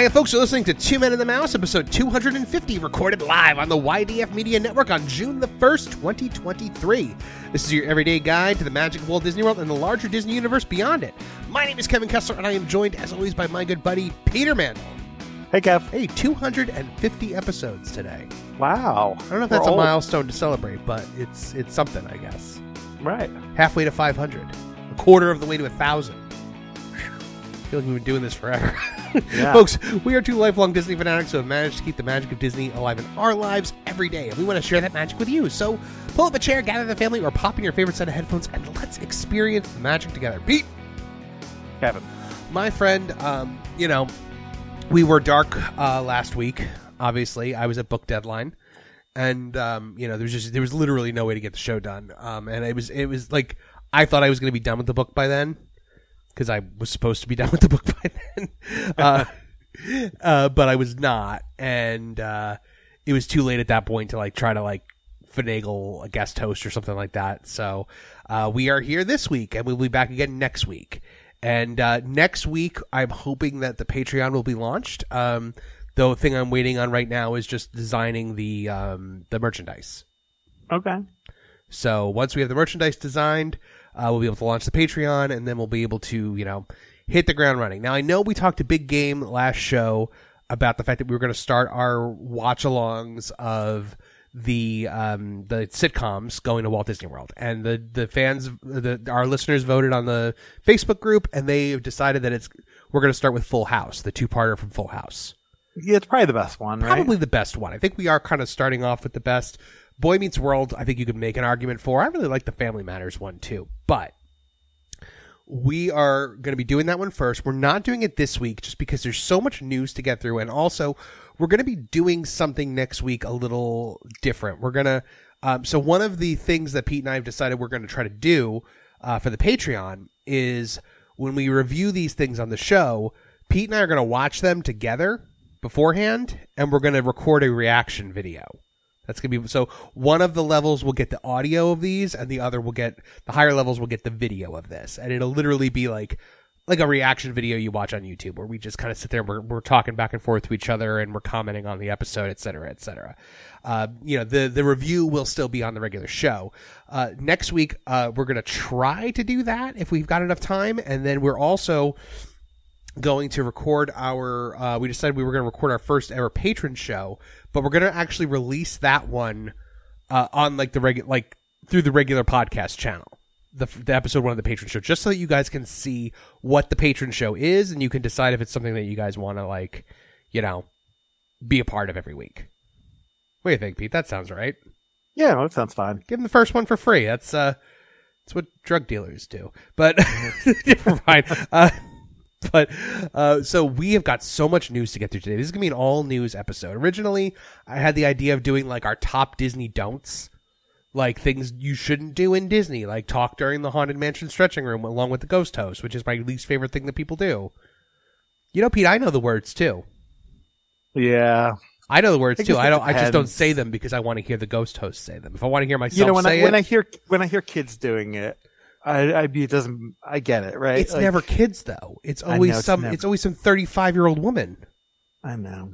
Hi, folks. You're listening to Two Men and the Mouse, episode 250, recorded live on the YDF Media Network on June the 1st, 2023. This is your everyday guide to the magic of Walt Disney World and the larger Disney universe beyond it. My name is Kevin Kessler, and I am joined, as always, by my good buddy, Peter Mandel. Hey, Kev. Hey, 250 episodes today. Wow. I don't know if We're that's a old. milestone to celebrate, but it's it's something, I guess. Right. Halfway to 500, a quarter of the way to a 1,000. I feel like we've been doing this forever. Yeah. Folks, we are two lifelong Disney fanatics who have managed to keep the magic of Disney alive in our lives every day, and we want to share that magic with you. So pull up a chair, gather the family, or pop in your favorite set of headphones, and let's experience the magic together. Pete, Kevin. my friend, um, you know, we were dark uh, last week. Obviously, I was at book deadline, and um, you know, there was just there was literally no way to get the show done. Um, and it was it was like I thought I was going to be done with the book by then because I was supposed to be done with the book by then, uh, uh, but I was not, and uh, it was too late at that point to like try to like finagle a guest host or something like that. So uh, we are here this week, and we'll be back again next week. And uh, next week, I'm hoping that the Patreon will be launched. Um, the thing I'm waiting on right now is just designing the um, the merchandise. Okay. So once we have the merchandise designed, uh, we'll be able to launch the Patreon, and then we'll be able to, you know, hit the ground running. Now I know we talked a big game last show about the fact that we were going to start our watch-alongs of the um, the sitcoms going to Walt Disney World, and the the fans, the our listeners voted on the Facebook group, and they have decided that it's we're going to start with Full House, the two-parter from Full House Yeah, it's probably the best one, right? probably the best one. I think we are kind of starting off with the best. Boy Meets World, I think you could make an argument for. I really like the Family Matters one too, but we are going to be doing that one first. We're not doing it this week just because there's so much news to get through, and also we're going to be doing something next week a little different. We're gonna. Um, so one of the things that Pete and I have decided we're going to try to do uh, for the Patreon is when we review these things on the show, Pete and I are going to watch them together beforehand, and we're going to record a reaction video. That's to be so. One of the levels will get the audio of these, and the other will get the higher levels will get the video of this, and it'll literally be like like a reaction video you watch on YouTube, where we just kind of sit there, and we're we're talking back and forth to each other, and we're commenting on the episode, et cetera, et cetera. Uh, you know, the the review will still be on the regular show. Uh, next week, uh, we're to try to do that if we've got enough time, and then we're also going to record our uh, we decided we were going to record our first ever Patreon show but we're going to actually release that one uh, on like the regular like through the regular podcast channel. The, the episode one of the Patreon show just so that you guys can see what the Patreon show is and you can decide if it's something that you guys want to like you know be a part of every week. What do you think pete? That sounds right. Yeah, that sounds fine. give them the first one for free. That's uh that's what drug dealers do. But mind. Uh but uh, so we have got so much news to get through today. This is gonna be an all news episode. Originally, I had the idea of doing like our top Disney don'ts, like things you shouldn't do in Disney, like talk during the haunted mansion stretching room along with the ghost host, which is my least favorite thing that people do. You know, Pete, I know the words too. Yeah. I know the words I too. I don't. I just don't say them because I want to hear the ghost host say them. If I want to hear myself You know when say I when it, I hear when I hear kids doing it, I I it doesn't I get it right. it's Like, never kids though. It's always it's some. never- It's always some thirty-five year old woman. I know.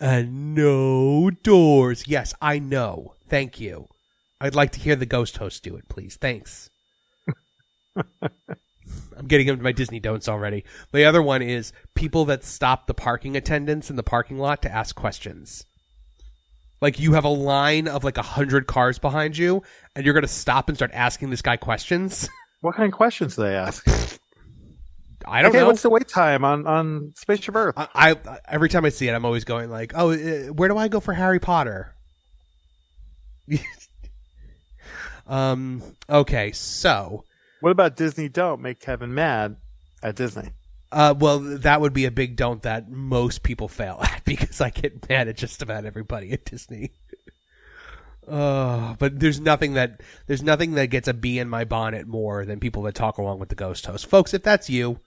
And no doors. Yes, I know. Thank you. I'd like to hear the ghost host do it, please. Thanks. I'm getting into my Disney don'ts already. The other one is people that stop the parking attendants in the parking lot to ask questions. Like you have a line of like a hundred cars behind you, and you're gonna stop and start asking this guy questions. What kind of questions do they ask? I don't okay, know. what's the wait time on on Spaceship Earth? I, I every time I see it, I'm always going like, "Oh, uh, where do I go for Harry Potter?" Um. Okay. So. What about Disney? Don't make Kevin mad at Disney. Uh, well, that would be a big don't that most people fail at because I get mad at just about everybody at Disney. Uh, but there's nothing that there's nothing that gets a bee in my bonnet more than people that talk along with the ghost host, folks. If that's you,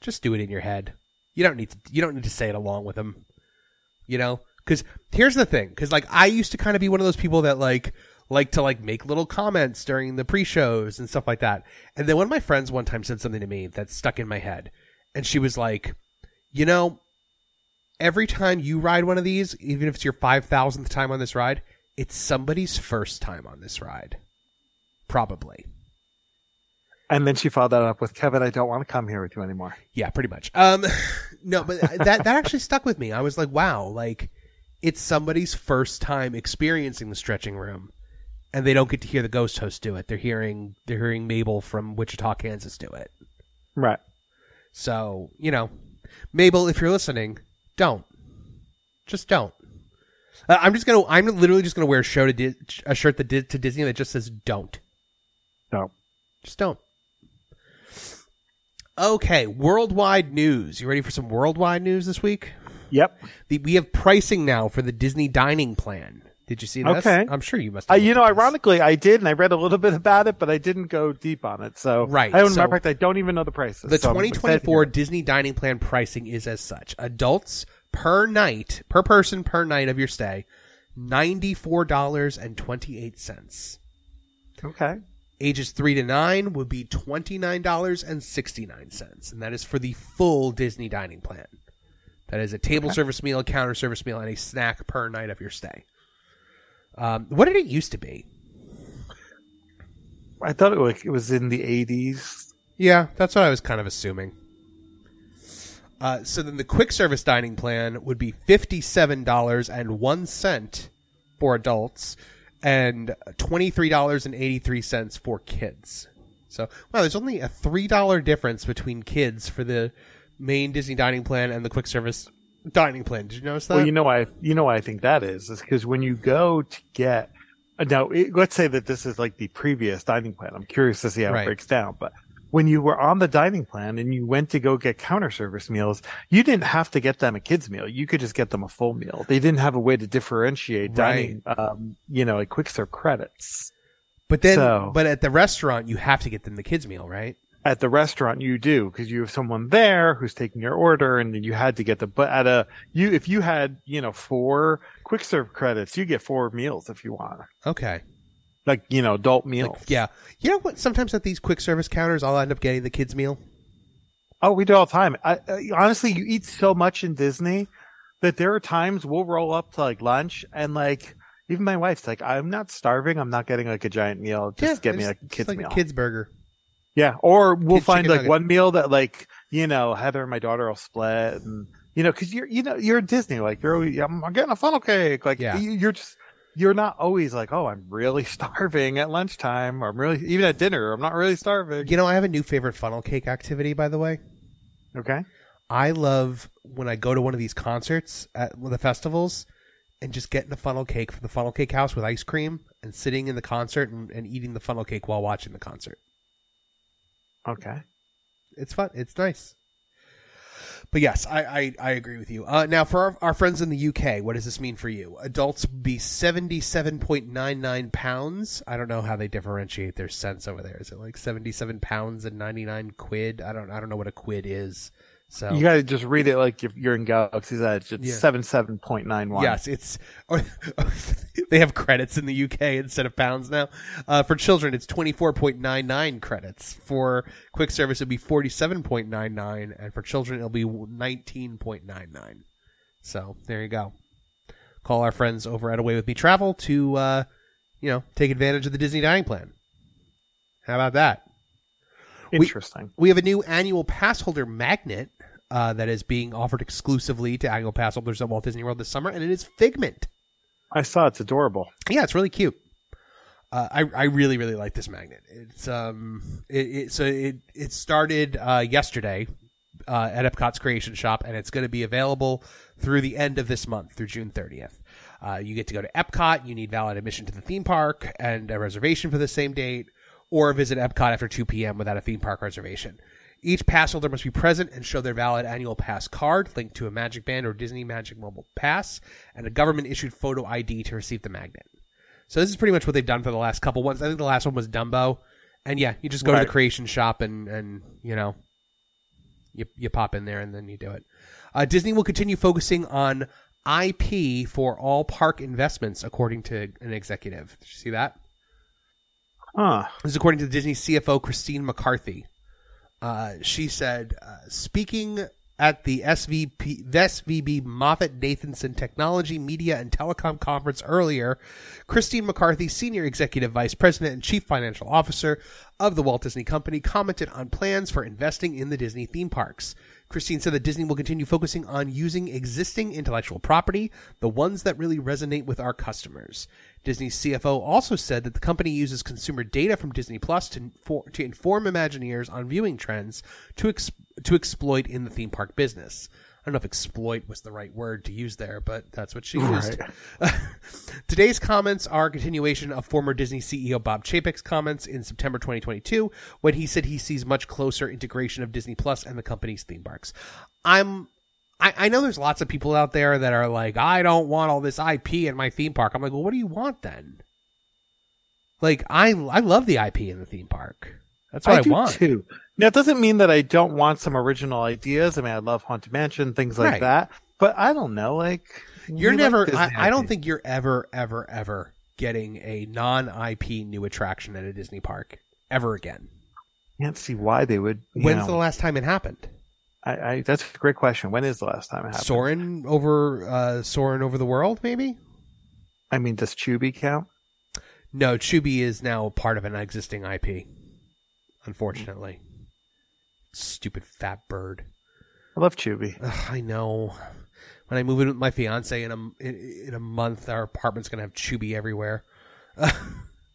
just do it in your head. You don't need to. You don't need to say it along with them. You know, because here's the thing. Because like I used to kind of be one of those people that like like to like make little comments during the pre-shows and stuff like that. And then one of my friends one time said something to me that stuck in my head, and she was like, "You know, every time you ride one of these, even if it's your five thousandth time on this ride." It's somebody's first time on this ride. Probably. And then she followed that up with Kevin, I don't want to come here with you anymore. Yeah, pretty much. Um no, but that that actually stuck with me. I was like, wow, like it's somebody's first time experiencing the stretching room and they don't get to hear the ghost host do it. They're hearing they're hearing Mabel from Wichita, Kansas do it. Right. So, you know, Mabel, if you're listening, don't. Just don't. Uh, I'm just gonna. I'm literally just gonna wear a show to Di- a shirt that did to Disney that just says "Don't." No. Just don't. Okay, worldwide news. You ready for some worldwide news this week? Yep. The, we have pricing now for the Disney dining plan. Did you see this? Okay. I'm sure you must. Uh, you know, ironically, I did, and I read a little bit about it, but I didn't go deep on it. So, Right, I don't. so- matter of fact, I don't even know the prices. The so I'm excited to 2024. Disney dining plan pricing is as such: adults per night, per person per night of your stay, ninety four dollars and twenty eight cents. Okay. Ages three to nine would be twenty nine dollars and sixty nine cents, and that is for the full Disney dining plan. That is a table service meal, a counter service meal, and a snack per night of your stay. Um, what did it used to be? I thought it was, it was in the 80s. Yeah, that's what I was kind of assuming. Uh, so then the quick service dining plan would be fifty-seven dollars and one cent for adults, and twenty-three dollars and eighty-three cents for kids. So wow, there's only a three dollar difference between kids for the main Disney dining plan and the quick service dining plan. Did you notice that? Well, you know why? You know why I think that is is because when you go to get now, it, let's say that this is like the previous dining plan. I'm curious to see how Right. it breaks down, but. When you were on the dining plan and you went to go get counter service meals, you didn't have to get them a kids meal. You could just get them a full meal. They didn't have a way to differentiate dining, um, you know, like quick serve credits. but then, so- but at the restaurant, you have to get them the kids meal, right? at the restaurant you do because you have someone there who's taking your order and then you had to get the but at a you if you had you know four quick serve credits you get four meals if you want Okay. Like you know adult meals Like, yeah. You know what? Sometimes at these quick service counters, I'll end up getting the kids meal. oh we do all the time I, I honestly you eat so much in disney that there are times we'll roll up to like lunch and like even my wife's like i'm not starving i'm not getting like a giant meal just get me a kids like meal a kids burger. Yeah, or we'll Kid find like nugget. one meal that like you know Heather and my daughter will split, and you know because you're you know you're at Disney like you're I'm getting a funnel cake like Yeah. you're just you're not always like oh I'm really starving at lunchtime or I'm really even at dinner I'm not really starving. You know, I have a new favorite funnel cake activity, by the way. Okay, I love when I go to one of these concerts at one of the festivals and just getting a funnel cake from the funnel cake house with ice cream and sitting in the concert and, and eating the funnel cake while watching the concert. okay. It's fun. It's nice. But yes, I, I, I agree with you. Uh, now, for our, our friends in the UK, what does this mean for you? Adults be 77.99 pounds. I don't know how they differentiate their cents over there. Is it like 77 pounds and 99 quid? I don't I don't know what a quid is. So You gotta just read it like if you're in Galaxy's Edge. It's Yeah. seven seven point nine one. Yes, it's they have credits in the UK instead of pounds now. Uh, for children, it's twenty four point nine nine credits. For quick service, it'll be forty seven point nine nine, and for children, it'll be nineteen point nine nine. So there you go. Call our friends over at Away with Me Travel to, uh, you know, take advantage of the Disney dining plan. How about that? interesting. We have a new annual pass holder magnet uh, that is being offered exclusively to annual pass holders at Walt Disney World this summer, and it is Figment. I saw it's adorable. Yeah, it's really cute. Uh, I I really really like this magnet. It's um it, it so it it started uh, yesterday uh, at Epcot's Creation Shop, and it's going to be available through the end of this month, through June thirtieth. Uh, you get to go to Epcot. You need valid admission to the theme park and a reservation for the same date, or visit Epcot after 2 p.m. without a theme park reservation. Each pass holder must be present and show their valid annual pass card linked to a Magic Band or Disney Magic Mobile Pass and a government issued photo ID to receive the magnet. So this is pretty much what they've done for the last couple ones. I think the last one was Dumbo. And yeah, you just go to the creation shop and, and you know, you, you pop in there and then you do it. Uh, Disney will continue focusing on IP for all park investments, according to an executive. Did you see that? Huh. This is according to the Disney CFO Christine McCarthy. Uh, she said, uh, speaking at the SVP, SVB Moffett Nathanson Technology, Media, and Telecom Conference earlier, Christine McCarthy, Senior Executive Vice President and Chief Financial Officer of the Walt Disney Company, commented on plans for investing in the Disney theme parks. Christine said that Disney will continue focusing on using existing intellectual property, the ones that really resonate with our customers. Disney's CFO also said that the company uses consumer data from Disney Plus to, for, to inform Imagineers on viewing trends to ex, to exploit in the theme park business. I don't know if exploit was the right word to use there, but that's what she used. Today's comments are a continuation of former Disney CEO Bob Chapek's comments in September 2022 when he said he sees much closer integration of Disney Plus and the company's theme parks. I'm I, I know there's lots of people out there that are like, I don't want all this IP in my theme park. I'm like, well, what do you want then? Like, I I love the IP in the theme park. That's what I, do want. too. Now, it doesn't mean that I don't want some original ideas. I mean, I love Haunted Mansion, things like Right. that. But I don't know, like You're we like never. I, I don't think you're ever, ever, ever getting a non-IP new attraction at a Disney park ever again. can't see why they would. When's know, the last time it happened? I, I, that's a great question. When is the last time it happened? Soarin' over, uh, Soarin' over the world, maybe. I mean, does Chubby count? No, Chubi is now part of an existing IP. Unfortunately, stupid fat bird. I love Chubby. Ugh, I know. When I move in with my fiance in a in, in a month, our apartment's gonna have Chubi everywhere. I'm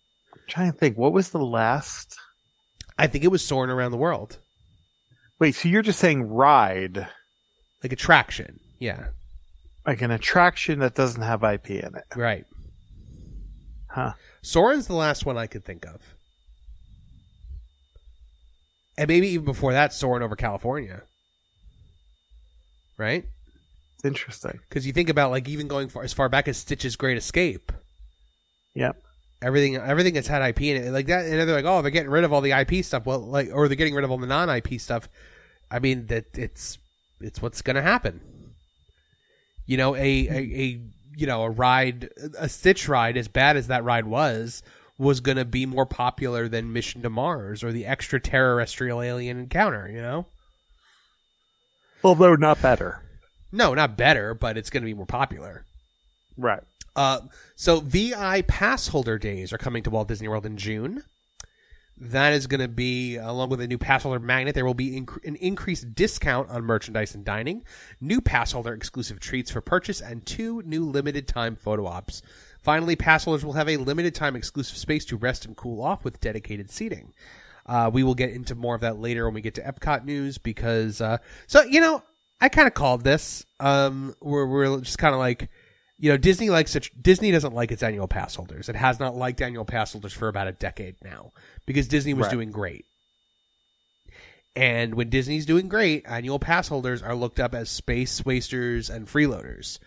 trying to think. What was the last? I think it was Soarin' Around the World, Wait, so you're just saying ride, like attraction. Yeah, like an attraction that doesn't have IP in it? right. Huh. Soarin's the last one I could think of, and maybe even before that, Soarin' Over California. Right, It's interesting. because you think about like even going far, as far back as Stitch's Great Escape. Yep. everything everything that's had IP in it like that and they're like oh they're getting rid of all the IP stuff well like or they're getting rid of all the non IP stuff I mean that it's it's what's gonna happen you know a, a a you know a ride a Stitch ride as bad as that ride was was gonna be more popular than Mission to Mars or the extraterrestrial alien encounter you know Although not better. no not better but it's gonna be more popular Right. Uh, so VI pass holder days are coming to Walt Disney World in June. That is going to be along with a new pass holder magnet. There will be inc- an increased discount on merchandise and dining, new pass holder exclusive treats for purchase, and two new limited time photo ops. Finally, pass holders will have a limited time exclusive space to rest and cool off with dedicated seating. Uh, we will get into more of that later when we get to Epcot news because, uh, so you know, I kind of called this. Um, we're we're just kind of like you know, Disney likes it. Disney doesn't like its annual pass holders. It has not liked annual pass holders for about a decade now because Disney was Right. doing great. And when Disney's doing great, annual pass holders are looked up as space wasters and freeloaders.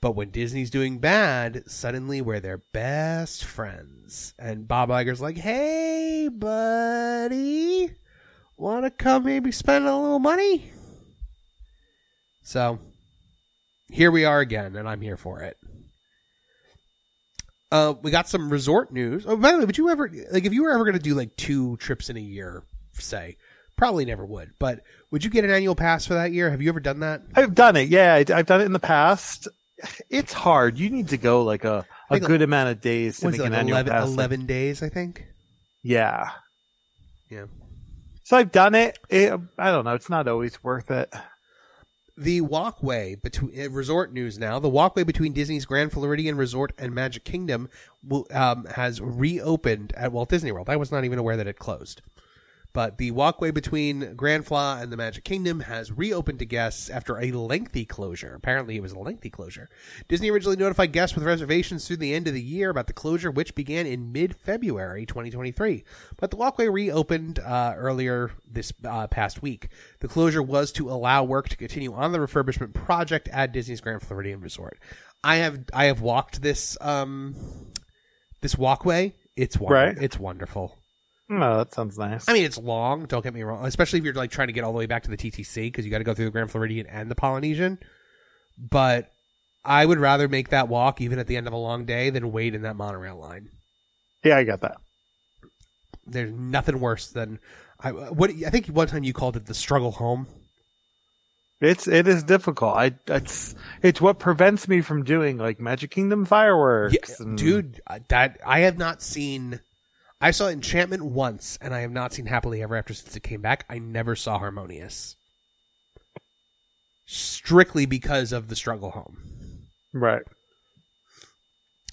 But when Disney's doing bad, suddenly we're their best friends. And Bob Iger's like, "Hey, buddy, want to come maybe spend a little money?" So here we are again, and I'm here for it. Uh, we got some resort news. Oh, by the way, would you ever like if you were ever going to do like two trips in a year, say? Probably never would, but would you get an annual pass for that year? Have you ever done that? I've done it. Yeah, I've done it in the past. It's hard. You need to go like a, think good amount of days to make it an like annual 11, pass. like- 11 days, I think. yeah. Yeah. So I've done it. it. I don't know. It's not always worth it. The walkway between uh, resort news now. The walkway between Disney's Grand Floridian Resort and Magic Kingdom will, um, has reopened at Walt Disney World. I was not even aware that it closed, But the walkway between Grand Fla and the Magic Kingdom has reopened to guests after a lengthy closure. Apparently, it was a lengthy closure. Disney originally notified guests with reservations through the end of the year about the closure, which began in mid February 2023. But the walkway reopened uh, earlier this uh, past week. The closure was to allow work to continue on the refurbishment project at Disney's Grand Floridian Resort. I have I have walked this um this walkway. It's wonder- Right. It's wonderful. No, that sounds nice. I mean, it's long. Don't get me wrong, especially if you're like trying to get all the way back to the TTC because you got to go through the Grand Floridian and the Polynesian. But I would rather make that walk even at the end of a long day than wait in that monorail line. yeah, I got that. There's nothing worse than I. What I think one time you called it the struggle home. It's it is difficult. I it's it's what prevents me from doing like Magic Kingdom fireworks. Yeah, and- dude, that I have not seen. I saw Enchantment once, and I have not seen Happily Ever After since it came back. I never saw Harmonious, strictly because of the struggle home. Right.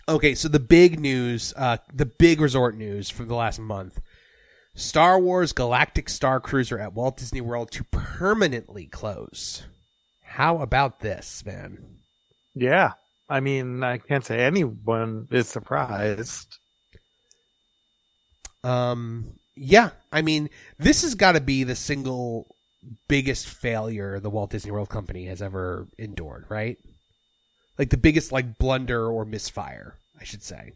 Okay, so the big news, uh, the big resort news for the last month: Star Wars Galactic Starcruiser at Walt Disney World to permanently close. How about this, man? Yeah. I mean, I can't say anyone is surprised. Um, yeah, I mean, this has got to be the single biggest failure the Walt Disney World Company has ever endured, right? Like the biggest like blunder or misfire, I should say.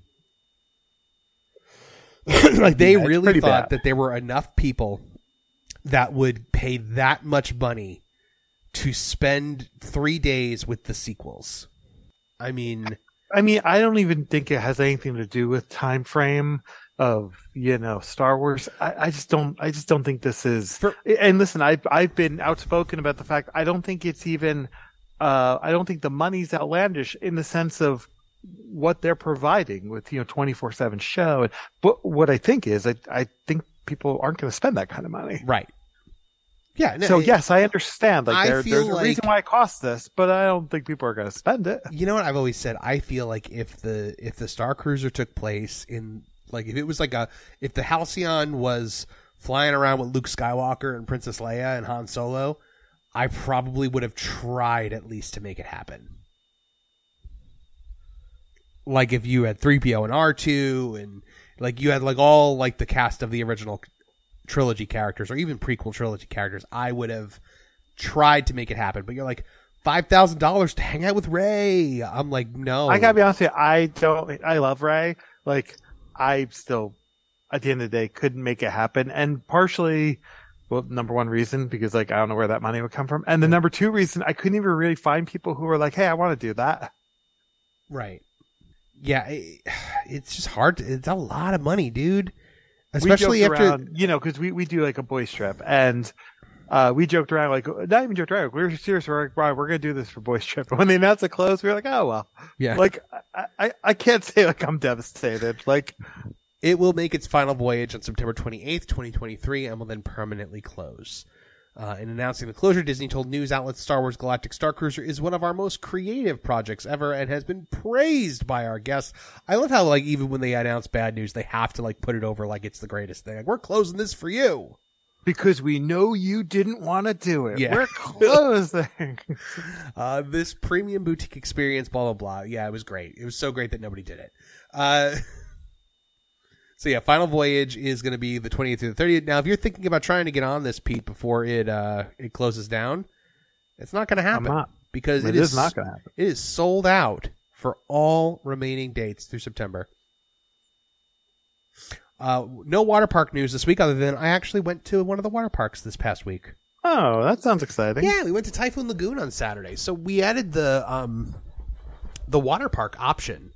like they Yeah, really thought bad. that there were enough people that would pay that much money to spend three days with the sequels. I mean, I mean, I don't even think it has anything to do with time frame of you know Star Wars. I, I just don't. I just don't think this is. For- and listen, I've I've been outspoken about the fact I don't think it's even. Uh, I don't think the money's outlandish in the sense of what they're providing with you know twenty four seven show. And But what I think is, I I think people aren't going to spend that kind of money. right. Yeah. No, so it- yes, I understand. Like I there, there's a reason why it costs this, but I don't think people are going to spend it. you know what I've always said. I feel like if the if the Starcruiser took place in like if it was like a if the Halcyon was flying around with Luke Skywalker and Princess Leia and Han Solo, I probably would have tried at least to make it happen. Like if you had 3PO and R2 and like you had like all like the cast of the original trilogy characters or even prequel trilogy characters, I would have tried to make it happen. But you're like five thousand dollars to hang out with Rey. I'm like, no. I gotta be honest with you, I don't, I love Rey. Like, I still, at the end of the day, couldn't make it happen. And partially, well, number one reason, because like, I don't know where that money would come from. And the number two reason, I couldn't even really find people who were like, hey, I want to do that. right. Yeah, it, it's just hard. To, it's a lot of money, dude. Especially after around, you know, cause we, we do like a boy trip and, uh, we joked around like, not even joked around. We were serious. We're like, wow, we're going to do this for boys trip. And when they announced it closed, we were like, oh, well, yeah, like, I, I, I can't say like I'm devastated. Like, it will make its final voyage on September 28th, 2023, and will then permanently close. Uh, in announcing the closure, Disney told news outlets Star Wars Galactic Starcruiser is one of our most creative projects ever and has been praised by our guests. I love how, like, even when they announce bad news, they have to, like, put it over like it's the greatest thing. Like, we're closing this for you. Because we know you didn't want to do it. Yeah. We're closing. Uh, this premium boutique experience, blah, blah, blah. Yeah, it was great. It was so great that nobody did it. Uh, so yeah, final voyage is going to be the 20th through the 30th. Now, if you're thinking about trying to get on this, Pete, before it, uh, it closes down, it's not going to happen. I'm not. Because It it is, is not going to happen. It is sold out for all remaining dates through September. Uh, no water park news this week, other than I actually went to one of the water parks this past week. Oh, that sounds exciting. Yeah, we went to Typhoon Lagoon on Saturday. So we added the um the water park option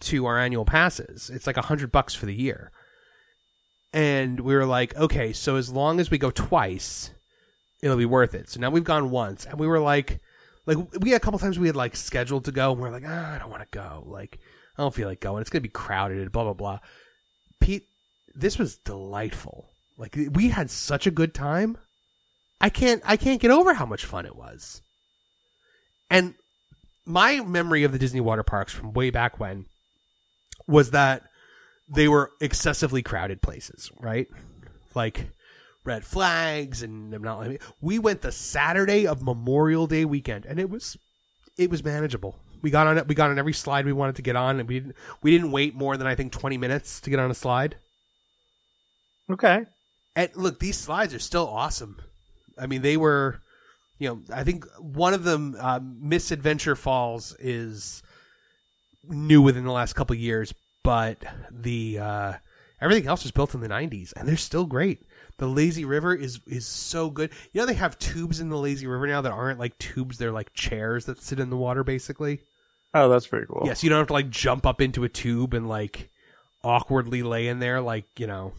to our annual passes. It's like a hundred bucks for the year. And we were like, okay, so as long as we go twice, it'll be worth it. So now we've gone once, and we were like, like we had a couple times we had like scheduled to go, and we are like, ah, I don't want to go. Like, I don't feel like going. It's gonna be crowded. Blah blah blah. Pete, this was delightful. Like we had such a good time. I can't I can't get over how much fun it was. And my memory of the Disney water parks from way back when was that they were excessively crowded places, right? Like red flags and them not. We went the Saturday of Memorial Day weekend, and it was it was manageable. We got on it. We got on every slide we wanted to get on, and we didn't we didn't wait more than I think twenty minutes to get on a slide. Okay. And look, these slides are still awesome. I mean, they were, you know, I think one of them, uh, Misadventure Falls, is new within the last couple of years, but the uh, everything else was built in the '90s, and they're still great. The lazy river is is so good. You know they have tubes in the lazy river now that aren't like tubes; they're like chairs that sit in the water, basically. Oh, that's pretty cool. Yes, you don't have to like jump up into a tube and like awkwardly lay in there, like you know.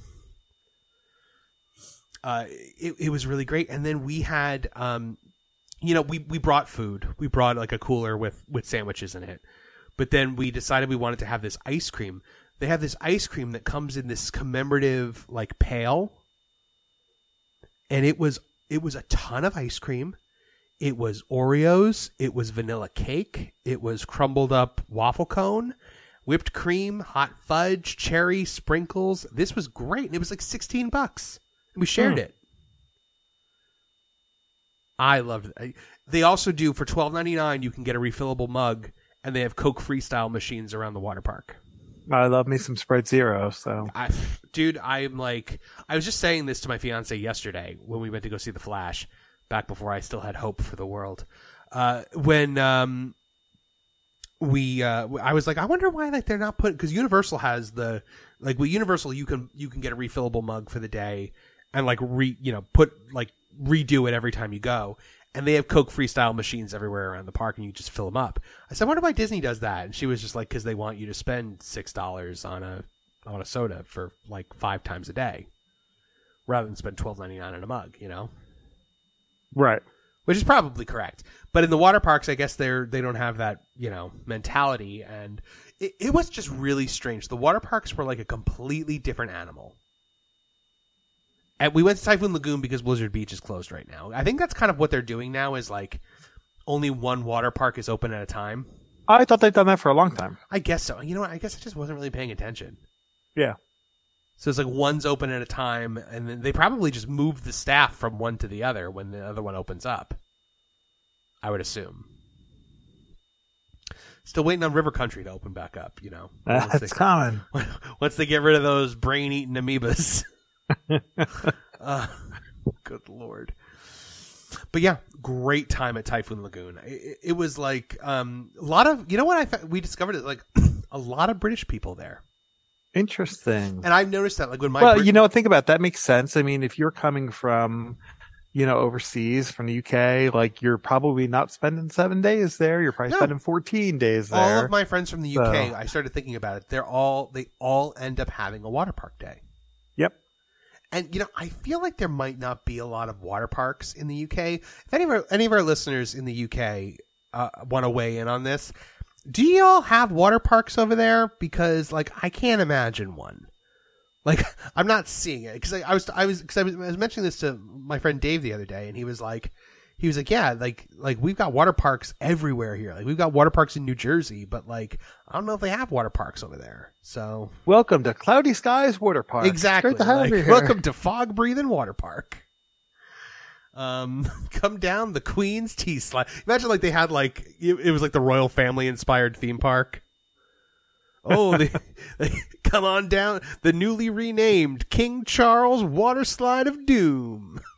Uh, it it was really great, and then we had um, you know, we we brought food. We brought like a cooler with with sandwiches in it, but then we decided we wanted to have this ice cream. They have this ice cream that comes in this commemorative like pail and it was it was a ton of ice cream. It was Oreos, it was vanilla cake, it was crumbled up waffle cone, whipped cream, hot fudge, cherry sprinkles. This was great. And it was like 16 bucks. We shared Hmm. it. I loved it. They also do for 12.99 you can get a refillable mug and they have Coke freestyle machines around the water park. I love me some Sprite Zero. So I, dude, I'm like, I was just saying this to my fiance yesterday when we went to go see The Flash, back before I still had hope for the world. Uh, when um, we, uh, I was like, I wonder why like they're not putting because Universal has the like with Universal you can you can get a refillable mug for the day and like re you know put like redo it every time you go. And they have Coke freestyle machines everywhere around the park, and you just fill them up. I said, I wonder why Disney does that. And she was just like, because they want you to spend six dollars on a on a soda for like five times a day, rather than spend twelve ninety nine on a mug. You know, right. which is probably correct. But in the water parks, I guess they're they don't have that you know mentality, and it, it was just really strange. The water parks were like a completely different animal. And we went to Typhoon Lagoon because Blizzard Beach is closed right now. I think that's kind of what they're doing now is like only one water park is open at a time. I thought they'd done that for a long time. I guess so. You know what? I guess I just wasn't really paying attention. Yeah. So it's like one's open at a time, and then they probably just move the staff from one to the other when the other one opens up. I would assume. Still waiting on River Country to open back up. You know, That's they, common. once they get rid of those brain-eating amoebas. uh, good lord. But yeah, great time at Typhoon Lagoon. It, it was like um, a lot of you know what I fa- we discovered it like a lot of British people there, Interesting. and I've noticed that like when my well, Brit- you know, think about it. that makes sense. I mean, if you're coming from, you know, overseas from the UK, like you're probably not spending seven days there. You're probably No. spending 14 days there. all of my friends from the UK, So- I started thinking about it. They're all they all end up having a water park day. And you know, I feel like there might not be a lot of water parks in the UK. If any of our any of our listeners in the UK uh, want to weigh in on this, do y'all have water parks over there? Because like I can't imagine one. Like I'm not seeing it because I, I was I was because I was mentioning this to my friend Dave the other day, and he was like, he was like, yeah, like like we've got water parks everywhere here. Like we've got water parks in New Jersey, but like I don't know if they have water parks over there. So Welcome to Cloudy Skies Water Park. Exactly. To Like, welcome to Fog Breathing Water Park. Um, come down the Queen's Tea Slide. Imagine like they had like it, it was like the royal family inspired theme park. Oh, they, they come on down the newly renamed King Charles Water Slide of Doom.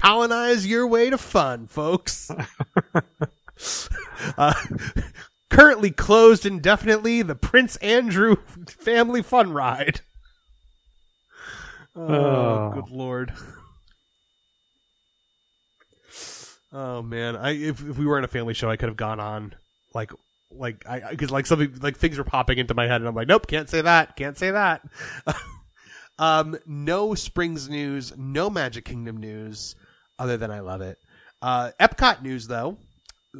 Colonize your way to fun, folks. uh, currently closed indefinitely, the Prince Andrew Family Fun Ride. Oh, Oh. good lord. Oh man, I if, if we were in a family show, I could have gone on like like I because like something like things were popping into my head, and I'm like, nope, can't say that, can't say that. um, no Springs news, no Magic Kingdom news, other than I love it. Uh, Epcot news though,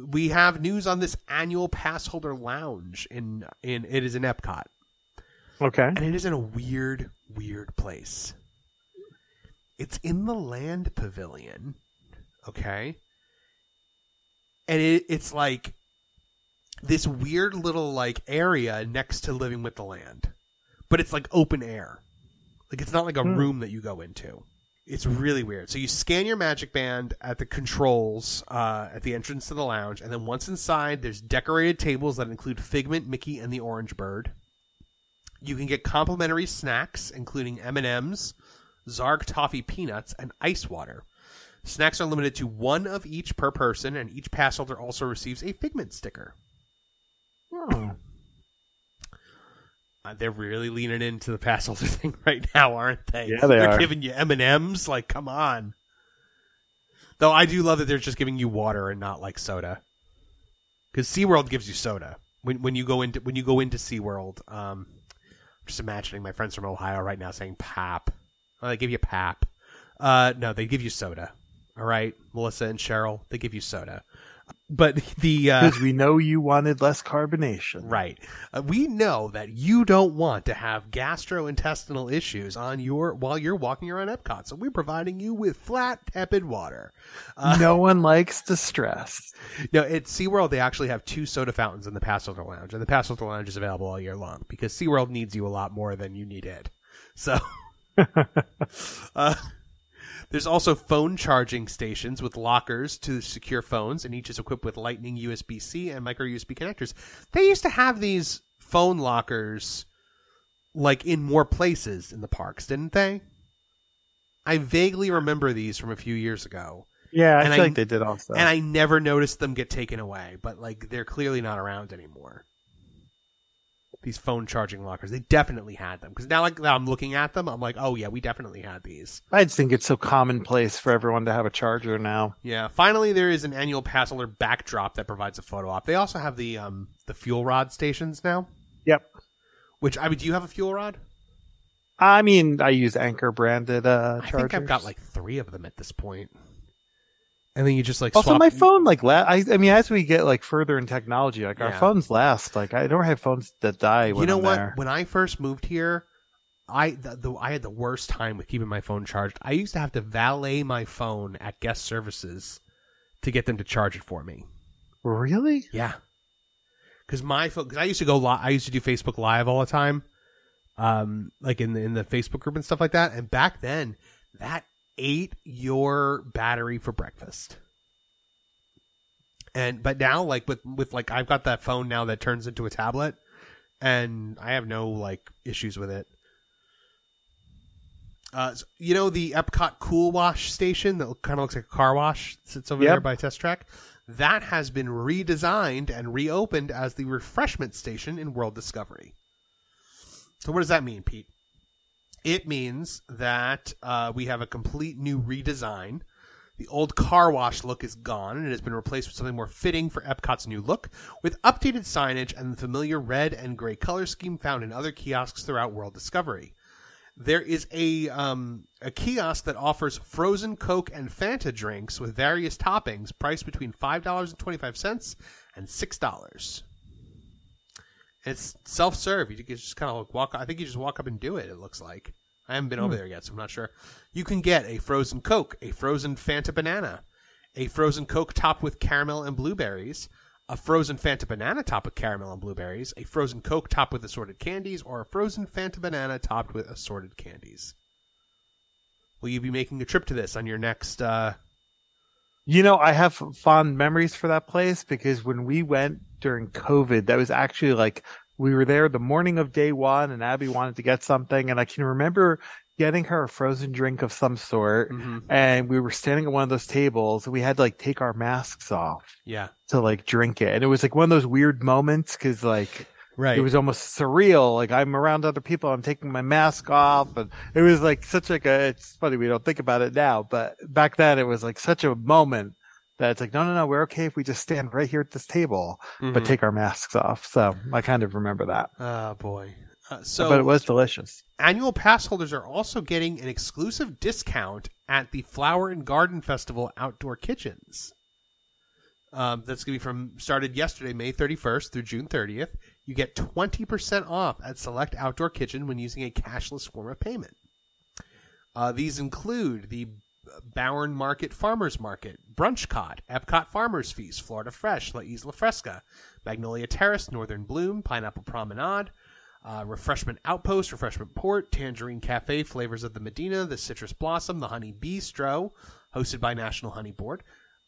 we have news on this annual pass holder lounge in in it is in Epcot Okay. and it is in a weird, weird place. It's in the land pavilion, okay, and it, it's like this weird little like area next to living with the land, but it's like open air, like it's not like a Hmm. room that you go into. It's really weird. So you scan your magic band at the controls uh, at the entrance to the lounge, and then once inside, there's decorated tables that include Figment, Mickey, and the Orange Bird. You can get complimentary snacks, including M and M's, Zarg toffee peanuts, and ice water. Snacks are limited to one of each per person, and each pass holder also receives a Figment sticker. Oh. Uh, they're really leaning into the pass holder thing right now, aren't they? Yeah, they are are. giving you M and M's. Like, come on. Though I do love that they're just giving you water and not like soda. Because SeaWorld gives you soda when when you go into when you go into SeaWorld. Um, I'm just imagining my friends from Ohio right now saying pap. Oh, they give you pap. Uh, no, they give you soda. All right, Melissa and Cheryl, they give you soda. But the uh, Because we know you wanted less carbonation. Right. Uh, we know that you don't want to have gastrointestinal issues on your while you're walking around Epcot, so we're providing you with flat, tepid water. Uh, no one likes distress. no, at SeaWorld they actually have two soda fountains in the Passholder Lounge, and the Passholder Lounge is available all year long because SeaWorld needs you a lot more than you need it. So uh, there's also phone charging stations with lockers to secure phones, and each is equipped with Lightning USB C and micro USB connectors. They used to have these phone lockers like in more places in the parks, didn't they? I vaguely remember these from a few years ago, Yeah, I And feel I- like they did also. and I never noticed them get taken away. But like, they're clearly not around anymore. These phone charging lockers, they definitely had them because now, like, now I'm looking at them, I'm like, oh yeah, we definitely had these. I just think it's so commonplace for everyone to have a charger now. Yeah. Finally, there is an annual pass holder backdrop that provides a photo op. They also have the um the fuel rod stations now. Yep. Which I mean, do you have a fuel rod? I mean, I use Anker branded uh, I think I've got like three of them at this point. And then you just like Also, swap- my phone like la- I, I mean, as we get like further in technology, like our Yeah. phones last. Like I don't have phones that die. When you know I'm what? there. When I first moved here, I the, the I had the worst time with keeping my phone charged. I used to have to valet my phone at guest services to get them to charge it for me. Really? Yeah, because my phone. Because I used to go. Li- I used to do Facebook Live all the time, um, like in the in the Facebook group and stuff like that. And back then, that ate your battery for breakfast. And but now, like with with like I've got that phone now that turns into a tablet, and I have no like issues with it. Uh, so- you know the Epcot Cool Wash station that kind of looks like a car wash sits over Yep. there by Test Track. That has been redesigned and reopened as the refreshment station in World Discovery. So what does that mean, Pete? It means that uh, we have a complete new redesign. The old car wash look is gone and it has been replaced with something more fitting for Epcot's new look, with updated signage and the familiar red and gray color scheme found in other kiosks throughout World Discovery. There is a um, a kiosk that offers frozen Coke and Fanta drinks with various toppings, priced between five dollars and twenty five cents and six dollars. It's self serve. You can just kind of like walk. I think you just walk up and do it. It looks like. I haven't been over there yet, so I'm not sure. You can get a frozen Coke, a frozen Fanta banana, a frozen Coke topped with caramel and blueberries, a frozen Fanta banana topped with caramel and blueberries, a frozen Coke topped with assorted candies, or a frozen Fanta banana topped with assorted candies. Will you be making a trip to this on your next? uh You know, I have fond memories for that place because when we went during COVID, that was actually like we were there the morning of day one and Abby wanted to get something and I can remember getting her a frozen drink of some sort mm-hmm. and we were standing at one of those tables and we had to like take our masks off Yeah, to like drink it. And it was like one of those weird moments because like right. it was almost surreal. Like I'm around other people, I'm taking my mask off, and it was like such like a. It's funny we don't think about it now, but back then it was like such a moment that it's like, no, no, no, we're okay if we just stand right here at this table, but Mhm. take our masks off. So I kind of remember that. Oh boy. Uh, so but it was delicious. annual pass holders are also getting an exclusive discount at the Flower and Garden Festival outdoor kitchens. Um, that's going to be from started yesterday, May 31st through June 30th. You get 20% off at select outdoor kitchen when using a cashless form of payment. Uh, these include the Bauernmarkt Farmers Market, Brunch Cot, Epcot Farmers Feast, Florida Fresh, La Isla Fresca, Magnolia Terrace, Northern Bloom, Pineapple Promenade, Uh, refreshment Outpost, Refreshment Port, Tangerine Cafe, Flavors of the Medina, the Citrus Blossom, the Honey Bistro, hosted by National Honey Board,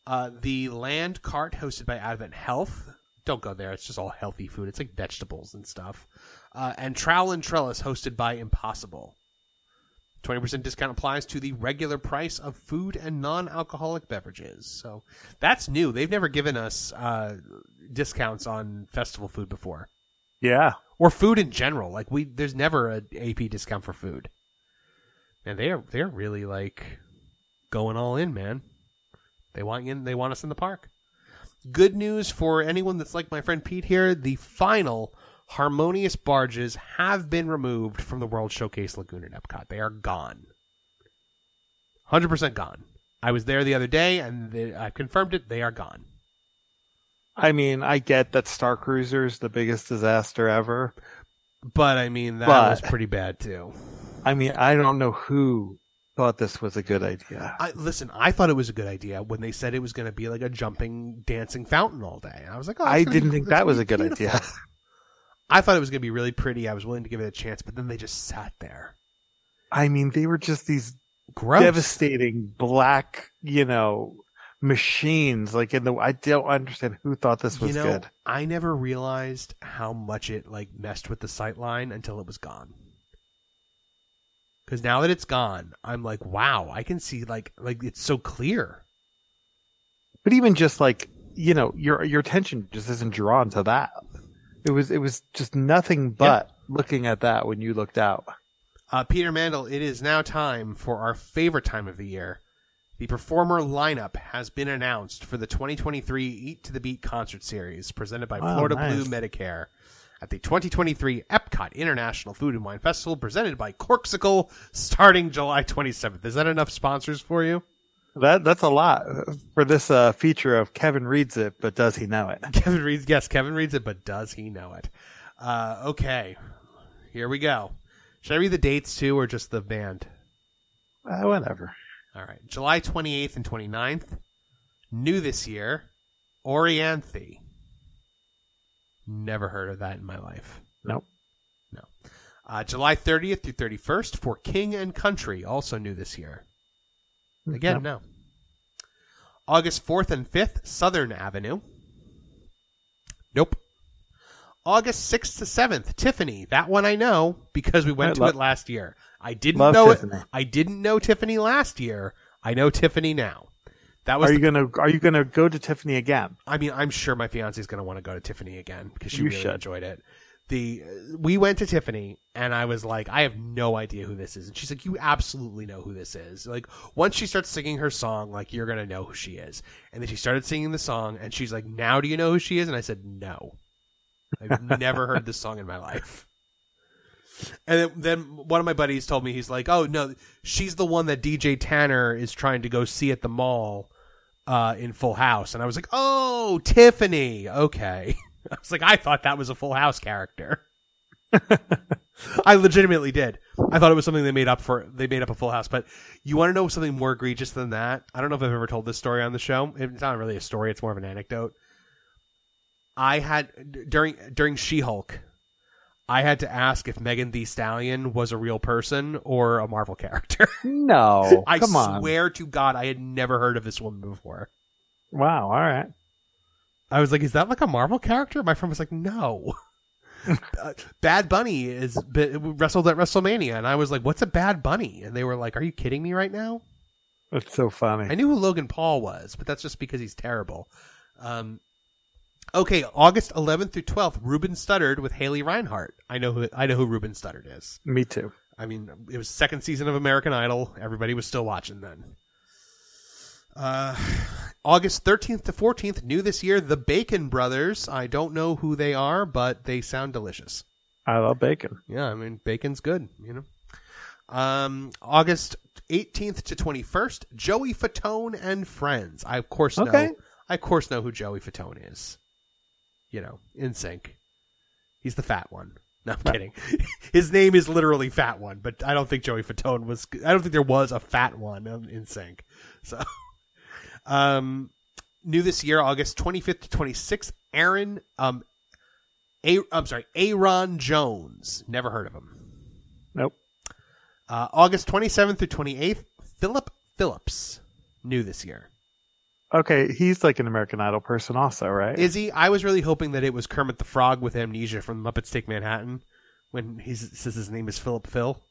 uh, the Land Cart, hosted by Advent Health. Don't go there; it's just all healthy food. It's like vegetables and stuff. Uh, and Trowel and Trellis, hosted by Impossible. 20% discount applies to the regular price of food and non-alcoholic beverages. So that's new. They've never given us uh, discounts on festival food before, Yeah. or food in general. Like we, there's never a AP discount for food. And they are they're really like going all in, man. They want you. In, they want us in the park. Good news for anyone that's like my friend Pete here. The final harmonious barges have been removed from the World Showcase Lagoon at Epcot. They are gone. 100% gone. I was there the other day and they, I confirmed it. They are gone. I mean, I get that Star Cruiser is the biggest disaster ever. But I mean, that But- was pretty bad too. I mean, I don't know who thought this was a good idea. I, listen, I thought it was a good idea when they said it was going to be like a jumping, dancing fountain all day. I was like, oh, I didn't be- think that was a good beautiful. idea. I thought it was going to be really pretty. I was willing to give it a chance, but then they just sat there. I mean, they were just these Gross. devastating black, you know, machines. Like in the, I don't understand who thought this was you know, good. I never realized how much it like messed with the sight line until it was gone. Because now that it's gone, I'm like, wow, I can see like like it's so clear. But even just like, you know, your your attention just isn't drawn to that. It was it was just nothing but looking at that when you looked out. Uh, Peter Mandel, it is now time for our favorite time of the year. The performer lineup has been announced for the 2023 Eat to the Beat concert series presented by Wow, Florida nice. Blue Medicare at the 2023 Epcot International Food and Wine Festival presented by Corksicle starting July 27th. Is that enough sponsors for you? That that's a lot for this uh, feature of Kevin reads it, but does he know it? Kevin reads, yes, Kevin reads it, but does he know it? Uh, okay, here we go. Should I read the dates too, or just the band? Uh, whatever. All right. July 28th and 29th. New this year. Orianthi. Never heard of that in my life. Nope. No. Uh, July 30th through 31st for King and Country. Also new this year. Again, no. August 4th and 5th, Southern Avenue. Nope. August 6th to 7th, Tiffany. That one I know because we went I to it last year. I didn't know Tiffany. it. I didn't know Tiffany last year. I know Tiffany now. That was Are the- you gonna Are you gonna go to Tiffany again? I mean, I'm sure my fiance is going to want to go to Tiffany again because she You really should. enjoyed it. The we went to Tiffany and I was like, I have no idea who this is, and she's like, you absolutely know who this is. Like once she starts singing her song, like you're gonna know who she is. And then she started singing the song, and she's like, now do you know who she is? And I said, no, I've never heard this song in my life. And then, one of my buddies told me he's like, "Oh no, she's the one that DJ Tanner is trying to go see at the mall uh, in Full House." And I was like, "Oh, Tiffany, okay." I was like, "I thought that was a Full House character." I legitimately did. I thought it was something they made up for. They made up a Full House. But you want to know something more egregious than that? I don't know if I've ever told this story on the show. It's not really a story. It's more of an anecdote. I had during during She Hulk. I had to ask if Megan Thee Stallion was a real person or a Marvel character. No, I come on. swear to God, I had never heard of this woman before. Wow. All right. I was like, "Is that like a Marvel character?" My friend was like, "No." Uh, Bad Bunny is wrestled at WrestleMania, and I was like, "What's a Bad Bunny?" And they were like, "Are you kidding me right now?" That's so funny. I knew who Logan Paul was, but that's just because he's terrible. Um, okay, August 11th through 12th, Ruben Studdard with Haley Reinhart. I know who I know who Ruben Studdard is. Me too. I mean, it was second season of American Idol. Everybody was still watching then. Uh, August 13th to 14th, new this year, the Bacon Brothers. I don't know who they are, but they sound delicious. I love bacon. Yeah, I mean, bacon's good, you know. Um, August 18th to 21st, Joey Fatone and Friends. I of course know. Okay. I of course know who Joey Fatone is. You know, NSYNC. He's the fat one. No, I'm kidding. His name is literally Fat One, but I don't think Joey Fatone was. I don't think there was a fat one NSYNC. So, um, new this year, August 25th to 26th, Aaron, um, A, I'm sorry, Aaron Jones. Never heard of him. Nope. Uh, August 27th through 28th, Philip Phillips. New this year. Okay, he's like an American Idol person, also, right? Is he? I was really hoping that it was Kermit the Frog with amnesia from Muppets Take Manhattan when he says his name is Philip Phil.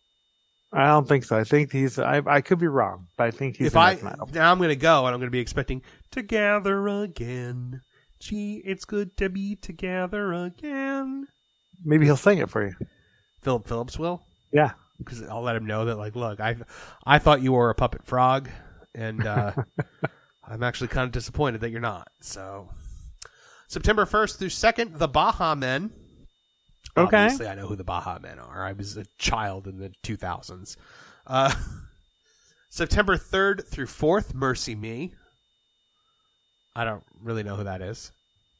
I don't think so. I think he's. I I could be wrong, but I think he's if I now I'm going to go and I'm going to be expecting together again. Gee, it's good to be together again. Maybe he'll sing it for you. Philip Phillips will Yeah. because I'll let him know that like, look, I I thought you were a puppet frog, and uh, I'm actually kind of disappointed that you're not. So September 1st through 2nd, the Baha Men. Okay. Obviously, I know who the Baha Men are. I was a child in the 2000s. Uh, September 3rd through 4th, MercyMe. I don't really know who that is.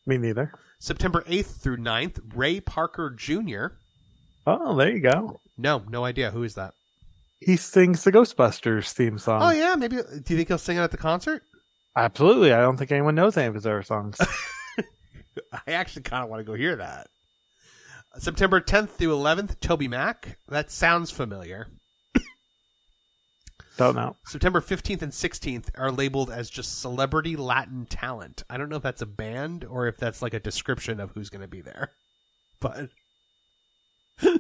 Me neither. September 8th through 9th, Ray Parker Jr. Oh, there you go. No, no idea. Who is that? He sings the Ghostbusters theme song. Oh, yeah. Maybe. Do you think he'll sing it at the concert? Absolutely. I don't think anyone knows any of his other songs. I actually kind of want to go hear that. September 10th through 11th, TobyMac. That sounds familiar. don't know. September 15th and 16th are labeled as just celebrity Latin talent. I don't know if that's a band or if that's like a description of who's going to be there. But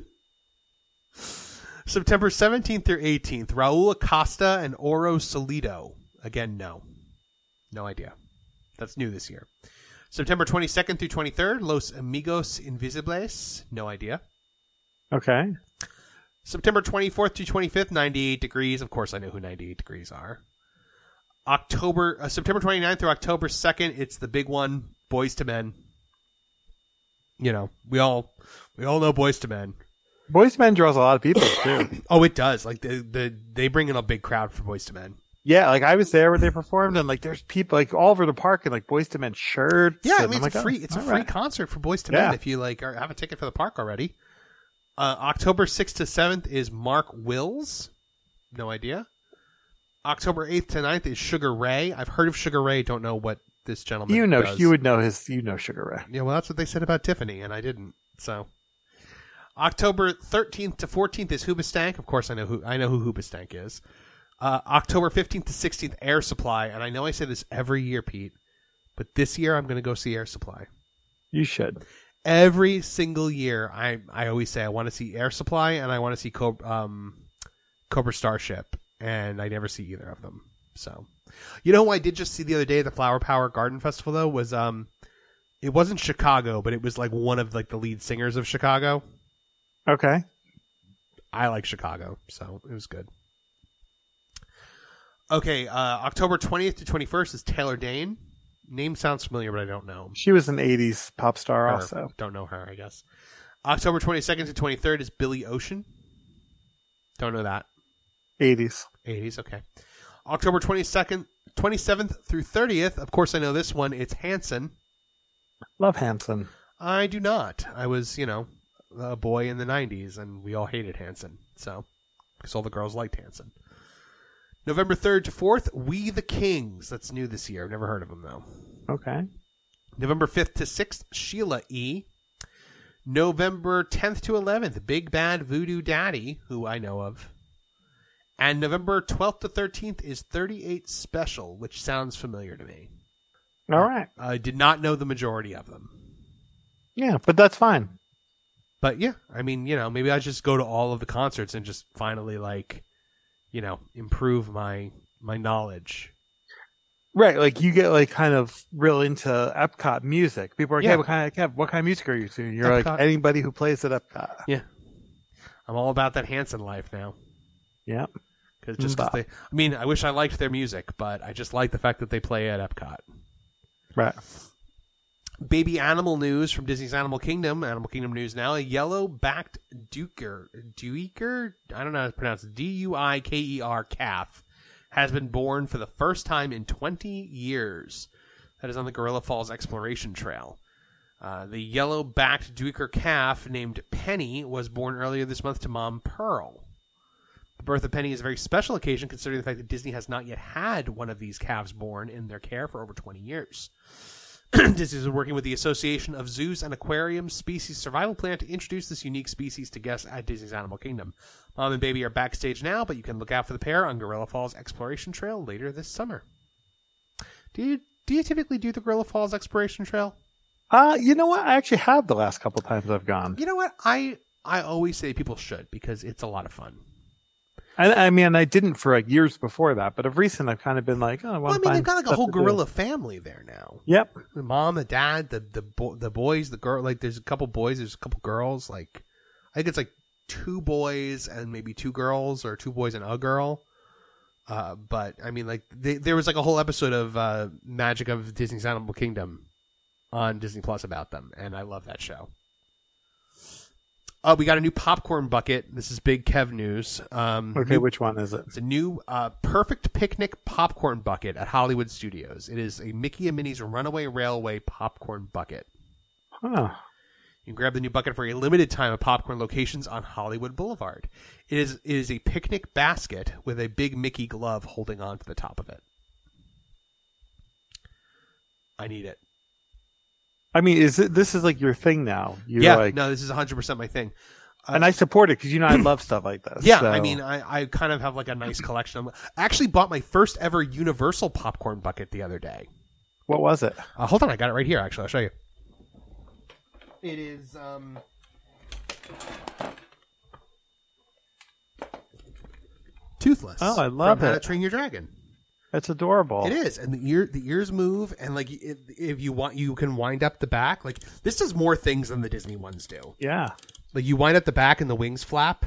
September 17th through 18th, Raul Acosta and Oro Solido. Again, no. No idea. That's new this year. September 22nd through 23rd, Los Amigos Invisibles. No idea. Okay. September 24th to 25th, 98 degrees. Of course, I know who 98 degrees are. October, uh, September 29th through October 2nd, it's the big one, Boyz II Men. You know, we all we all know Boyz II Men. Boyz II Men draws a lot of people too. Oh, it does. Like the, the they bring in a big crowd for Boyz II Men. Yeah, like I was there when they performed, and like there's people like all over the park in like Boyz II Men shirts. Yeah, I mean it's a free oh, it's a free right. concert for Boys to Yeah. Men if you like are, have a ticket for the park already. Uh, October 6th to 7th is Mark Wills. No idea. October 8th to 9th is Sugar Ray. I've heard of Sugar Ray, don't know what this gentleman You know, does. you would know his. You know, Sugar Ray. Yeah, well, that's what they said about Tiffany, and I didn't. So, October thirteenth to fourteenth is Hoobastank. Of course, I know who I know who Hoobastank is. Uh, October fifteenth to sixteenth, Air Supply, and I know I say this every year, Pete, but this year I'm going to go see Air Supply. You should. Every single year, I I always say I want to see Air Supply and I want to see Cobra, um, Cobra Starship, and I never see either of them. So, you know who I did just see the other day at the Flower Power Garden Festival though was um, it wasn't Chicago, but it was like one of like the lead singers of Chicago. Okay. I like Chicago, so it was good. Okay, uh, October twentieth to twenty first is Taylor Dayne. Name sounds familiar, but I don't know. She was an '80s pop star, Her. also. Don't know her, I guess. October 22nd to 23rd is Billy Ocean. Don't know that. '80s. 80s, okay. October 22nd, 27th through 30th, of course I know this one, it's Hanson. Love Hanson. I do not. I was, you know, a boy in the 90s and we all hated Hanson. So, because all the girls liked Hanson. November 3rd to 4th, We the Kings. That's new this year. I've never heard of them though. Okay. November 5th to 6th, Sheila E. November 10th to 11th, Big Bad Voodoo Daddy, who I know of. And November 12th to 13th is 38 Special, which sounds familiar to me. All right. I did not know the majority of them. Yeah, but that's fine. But yeah, I mean, you know, maybe I just go to all of the concerts and just finally like, you know, improve my my knowledge. Right, like you get like kind of real into Epcot music. People are like, Yeah. "Hey, what kind of Kev, what kind of music are you to?" And you're Epcot. like, anybody who plays at Epcot. Yeah. I'm all about that Hanson life now. Yeah. Cause just 'cause MMMBop. they, I mean, I wish I liked their music, but I just like the fact that they play at Epcot. Right. Baby animal news from Disney's Animal Kingdom. Animal Kingdom news now. A yellow-backed duiker, duiker, I don't know how to pronounce it. D-U-I-K-E-R calf has been born for the first time in 20 years. That is on the Gorilla Falls Exploration Trail. Uh, the yellow-backed duiker calf named Penny was born earlier this month to mom Pearl. The birth of Penny is a very special occasion considering the fact that Disney has not yet had one of these calves born in their care for over 20 years. Disney is working with the Association of Zoos and Aquariums Species Survival Plan to introduce this unique species to guests at Disney's Animal Kingdom. Mom and baby are backstage now, but you can look out for the pair on Gorilla Falls Exploration Trail later this summer. Do you do you typically do the Gorilla Falls Exploration Trail? Uh, you know what? I actually have the last couple times I've gone. You know what? I I always say people should because it's a lot of fun. I, I mean, I didn't for like years before that, but of recent, I've kind of been like, oh, I, well, I mean, they've got like a whole to do. gorilla family there now. Yep. The mom, the dad, the the bo- the boys, the girl. Like, there's a couple boys, there's a couple girls. Like, I think it's like two boys and maybe two girls, or two boys and a girl. Uh, but I mean, like, they, there was like a whole episode of uh, Magic of Disney's Animal Kingdom on Disney Plus about them, and I love that show. Uh, we got a new popcorn bucket. This is big Kev news. Um, Okay, new- which one is it? it's a new uh, perfect picnic popcorn bucket at Hollywood Studios. It is a Mickey and Minnie's Runaway Railway popcorn bucket. Huh. You can grab the new bucket for a limited time at popcorn locations on Hollywood Boulevard. It is it is a picnic basket with a big Mickey glove holding on to the top of it. I need it. I mean, is it? This is like your thing now. You're yeah, like, no, this is 100% my thing. Uh, and I support it because you know I love stuff like this. Yeah, so- I mean, I, I kind of have like a nice collection. I actually bought my first ever Universal popcorn bucket the other day. what was it? Uh, hold on, I got it right here. Actually, I'll show you. It is um. Toothless. Oh, I love from How to it. Train Your Dragon. It's adorable. It is, and the ear the ears move, and like it, if you want, you can wind up the back. Like this does more things than the Disney ones do. Yeah, Like you wind up the back, and the wings flap.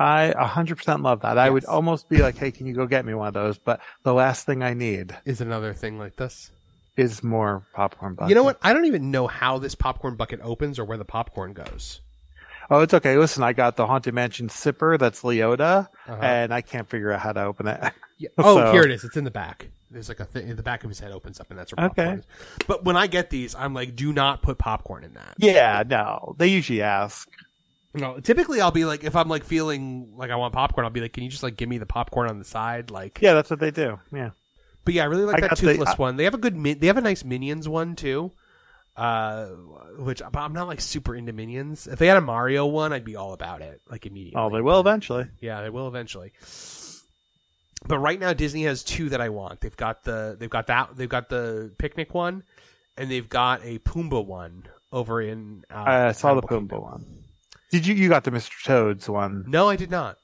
I 100% love that. I would almost be like, hey, can you go get me one of those? But the last thing I need Is another thing like this. is more popcorn bucket. You know what? I don't even know how this popcorn bucket opens or where the popcorn goes. Oh, it's okay. Listen, I got the Haunted Mansion sipper that's Leota, Uh-huh. and I can't figure out how to open it. Yeah. Oh, So- here it is. It's in the back. There's like a thing. In the back of his head opens up, and that's where popcorn Okay. is. But when I get these, I'm like, do not put popcorn in that. yeah, no. They usually ask. No, typically I'll be like, if I'm like feeling like I want popcorn, I'll be like, can you just like give me the popcorn on the side, like? Yeah, that's what they do. Yeah. But yeah, I really like I that got the- toothless I- one. They have a good. They have a nice minions one too. Uh, which but I'm not like super into minions. If they had a Mario one, I'd be all about it, like immediately. Oh, they will eventually. Yeah, they will eventually. But right now, Disney has two that I want. They've got the they've got that they've got the picnic one, and they've got a Pumbaa one over in. Uh, I saw the Pumbaa Kingdom. one. Did you? You got the Mr. Toads one. No, I did not.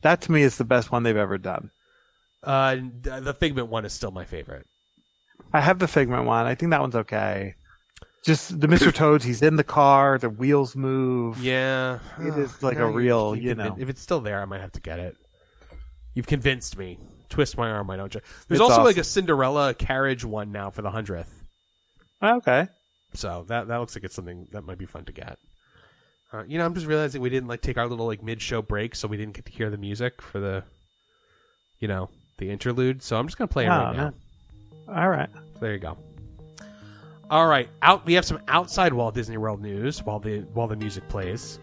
That to me is the best one they've ever done. Uh, the Figment one is still my favorite. I have the Figment one. I think that one's okay. Just the Mr. Toads. He's in the car. The wheels move. Yeah, It is like Now a real, you you convin- know. If it's still there, I might have to get it. You've convinced me. Twist my arm, I don't. ju- There's It's also like a Cinderella carriage one now for the hundredth. Okay. So that that looks like it's something that might be fun to get. Uh, you know, I'm just realizing we didn't like take our little like mid-show break, so we didn't get to hear the music for the, you know, the interlude. So I'm just gonna play it Oh, right now. All right. So there you go. All right, out. We have some outside Walt Disney World news while the while the music plays.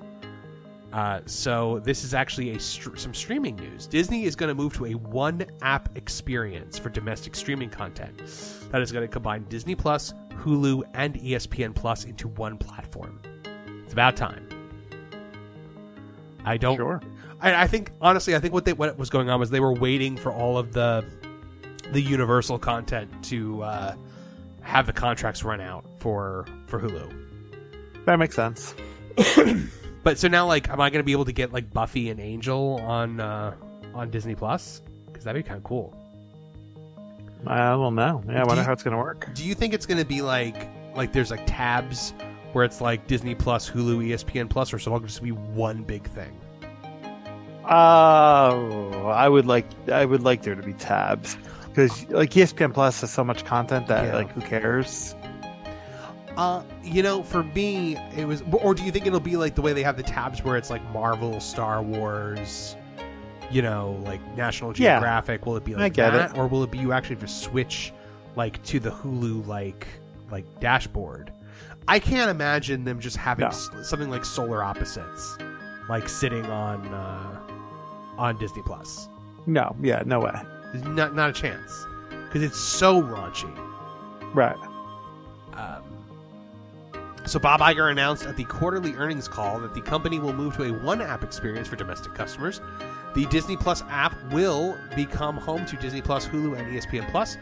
Uh, so this is actually a str- some streaming news. Disney is going to move to a one app experience for domestic streaming content that is going to combine Disney Plus, Hulu, and ESPN Plus into one platform. It's about time. I don't. Sure. I, I think honestly, I think what they what was going on was they were waiting for all of the the Universal content to uh, have the contracts run out for for Hulu. That makes sense. But so now, like, am I going to be able to get like Buffy and Angel on uh, on Disney Plus? Because that'd be kind of cool. I don't know. Yeah, I wonder you- how it's going to work. Do you think it's going to be like like there's like tabs where it's like Disney Plus, Hulu, ESPN Plus, or so it'll just be one big thing? Oh, I would like I would like there to be tabs because like ESPN Plus has so much content that Yeah. like who cares? Uh, you know, for me, it was. Or do you think it'll be like the way they have the tabs where it's like Marvel, Star Wars, you know, like National Yeah. Geographic? Will it be I like get that, it. or will it be you actually just switch like to the Hulu like like dashboard? I can't imagine them just having No. s- something like Solar Opposites, like sitting on uh, on Disney Plus. No, yeah, no way. There's not not a chance because it's so raunchy. Right. Um, so Bob Iger announced at the quarterly earnings call that the company will move to a one app experience for domestic customers. The Disney Plus app will become home to Disney Plus, Hulu, and ESPN Plus.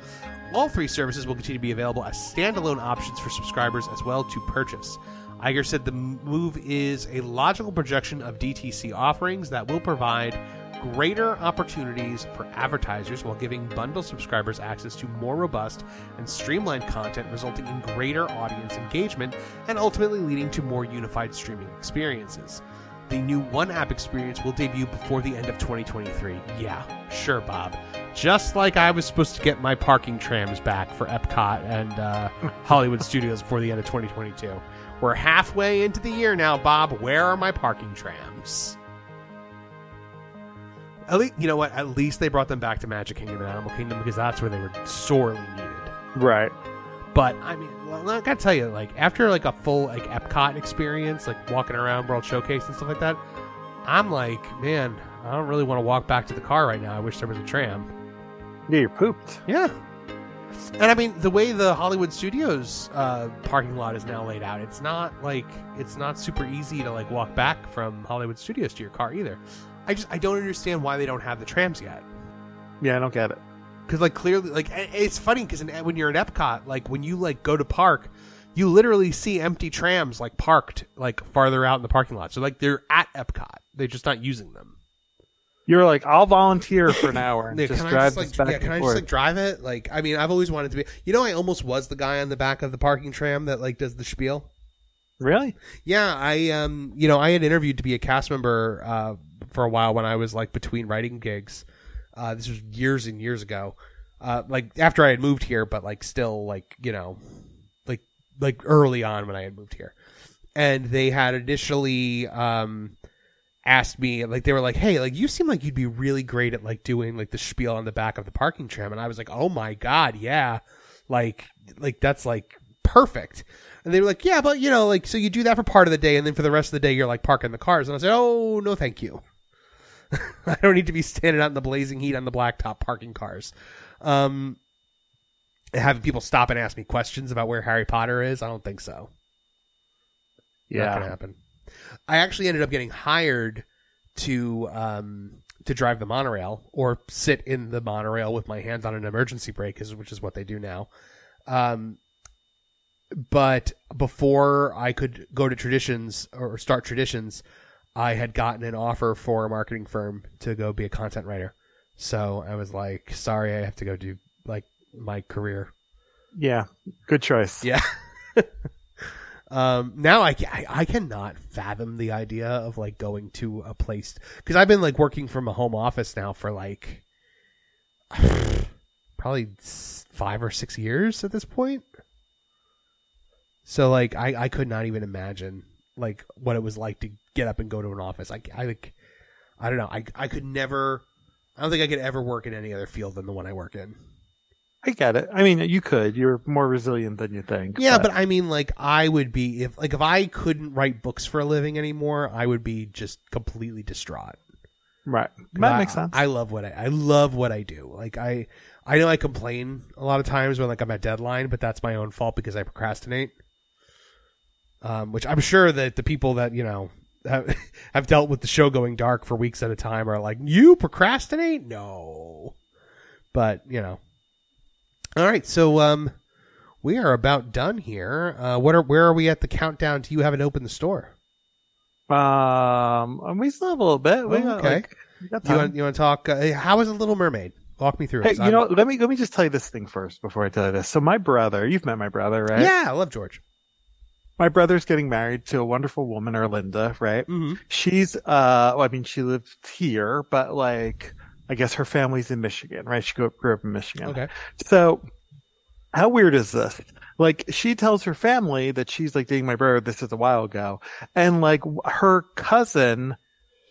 All three services will continue to be available as standalone options for subscribers as well to purchase. Iger said the move is a logical projection of DTC offerings that will provide greater opportunities for advertisers while giving bundle subscribers access to more robust and streamlined content, resulting in greater audience engagement and ultimately leading to more unified streaming experiences. The new One App experience will debut before the end of 2023. Yeah, sure, Bob. Just like I was supposed to get my parking trams back for Epcot and uh, Hollywood Studios before the end of 2022. We're halfway into the year now, Bob. Where are my parking trams? At least, you know what? At least they brought them back to Magic Kingdom and Animal Kingdom because that's where they were sorely needed. Right. But I mean, I gotta tell you, like after like a full like Epcot experience, like walking around World Showcase and stuff like that, I'm like, man, I don't really want to walk back to the car right now. I wish there was a tram. Yeah, you're pooped. Yeah. And I mean, the way the Hollywood Studios uh, parking lot is now laid out, it's not like it's not super easy to like walk back from Hollywood Studios to your car either. I just I don't understand why they don't have the trams yet. Yeah, I don't get it. Because like clearly, like it's funny because when you're at Epcot, like when you like go to park, you literally see empty trams like parked like farther out in the parking lot. So like they're at Epcot, they're just not using them. You're like, I'll volunteer for an hour and Yeah, just can I drive just like back yeah, can I forth. just like drive it? Like I mean, I've always wanted to be. You know, I almost was the guy on the back of the parking tram that like does the spiel. really? Yeah, I um, you know, I had interviewed to be a cast member uh for a while when I was like between writing gigs. Uh, this was years and years ago. Uh, like after I had moved here, but like still like you know, like like early on when I had moved here, and they had initially um asked me like they were like, hey, like you seem like you'd be really great at like doing like the spiel on the back of the parking tram, and I was like, oh my god, yeah, like like that's like perfect. And they were like, yeah, but you know, like, so you do that for part of the day, and then for the rest of the day, you're like parking the cars. And I said, oh, no, thank you. I don't need to be standing out in the blazing heat on the blacktop parking cars. Um, having people stop and ask me questions about where Harry Potter is, I don't think so. Not gonna Yeah. happen. I actually ended up getting hired to um to drive the monorail or sit in the monorail with my hands on an emergency brake, is which is what they do now. Um, but before I could go to traditions or start traditions, I had gotten an offer for a marketing firm to go be a content writer. So I was like, sorry, I have to go do like my career. Yeah. Good choice. Yeah. um, now I, I, I cannot fathom the idea of like going to a place because I've been like working from a home office now for like probably five or six years at this point. So like I, I could not even imagine like what it was like to get up and go to an office. I, I like I don't know. I I could never. I don't think I could ever work in any other field than the one I work in. I get it. I mean, you could. You're more resilient than you think. Yeah, but I mean, like, I would be if, like, if I couldn't write books for a living anymore, I would be just completely distraught. right. That I- makes sense. I love what I, I love what I do. Like, I, I know I complain a lot of times when like I'm at deadline, but that's my own fault because I procrastinate. Um, which I'm sure that the people that you know have, have dealt with the show going dark for weeks at a time are like, you procrastinate? No, but you know. All right, so um, we are about done here. Uh, what are where are we at the countdown to you having opened the store? um, and we still have a little bit. We Oh, got, okay. like, You want you want to talk? Uh, how is a Little Mermaid? Walk me through. it, you I'm- know, let me let me just tell you this thing first before I tell you this. So my brother, you've met my brother, right? Yeah, I love George. My brother's getting married to a wonderful woman, Erlinda, right? Mm-hmm. She's uh well, I mean she lives here, but like I guess her family's in Michigan, right? She grew up, grew up in Michigan. Okay. So how weird is this? Like she tells her family that she's like dating my brother. This is a while ago, and like her cousin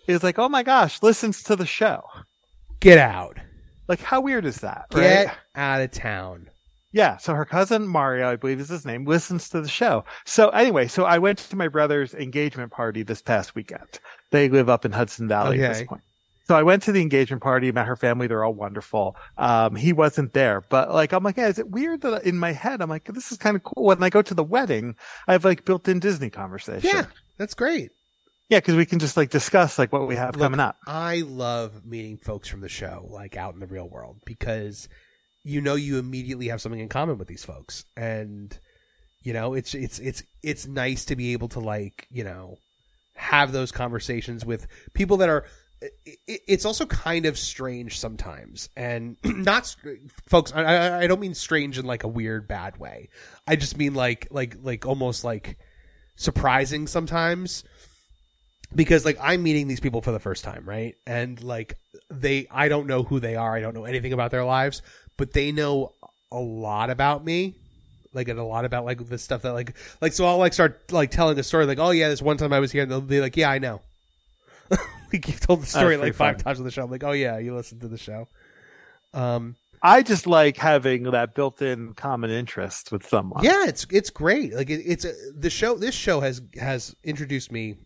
is like, "Oh my gosh, listens to the show." Get out. Like how weird is that? Get Right? out of town. Yeah. So her cousin Mario, I believe is his name, listens to the show. So anyway, so I went to my brother's engagement party this past weekend. They live up in Hudson Valley at this point. So I went to the engagement party, met her family. They're all wonderful. Um, he wasn't there, but like, I'm like, yeah, is it weird that in my head, I'm like, this is kind of cool. When I go to the wedding, I have like built in Disney conversation. Yeah, that's great. Yeah. Cause we can just like discuss like what we have Look, coming up. I love meeting folks from the show, like out in the real world, because you know you immediately have something in common with these folks, and you know it's it's it's it's nice to be able to like you know have those conversations with people that are. It's also kind of strange sometimes, and not folks. I- I, don't mean strange in like a weird bad way. I just mean like like like almost like surprising sometimes because like I'm meeting these people for the first time, right? And like they I don't know who they are. I don't know anything about their lives, but they know a lot about me. Like and a lot about like the stuff that like like so I'll like start like telling a story like, "Oh yeah, this one time I was here." And they'll be like, "Yeah, I know." like you've told the story like five funny. times on the show. I'm like, "Oh yeah, you listened to the show." Um I just like having that built in common interest with someone. Yeah, it's it's great. Like it, it's a, the show. This show has has introduced me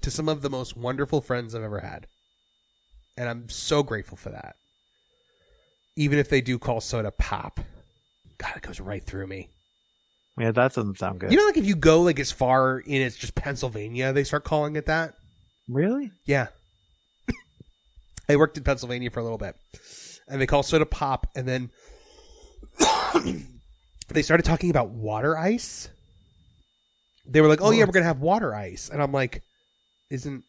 to some of the most wonderful friends I've ever had, and I'm so grateful for that. Even if they do call soda pop, God, it goes right through me. Yeah. That doesn't sound good. You know, like if you go like as far in it's just Pennsylvania, they start calling it that. really? Yeah. I worked in Pennsylvania for a little bit, and they call soda pop, and then they started talking about water ice. They were like, "Oh yeah, we're gonna have water ice," and I'm like, "Isn't?"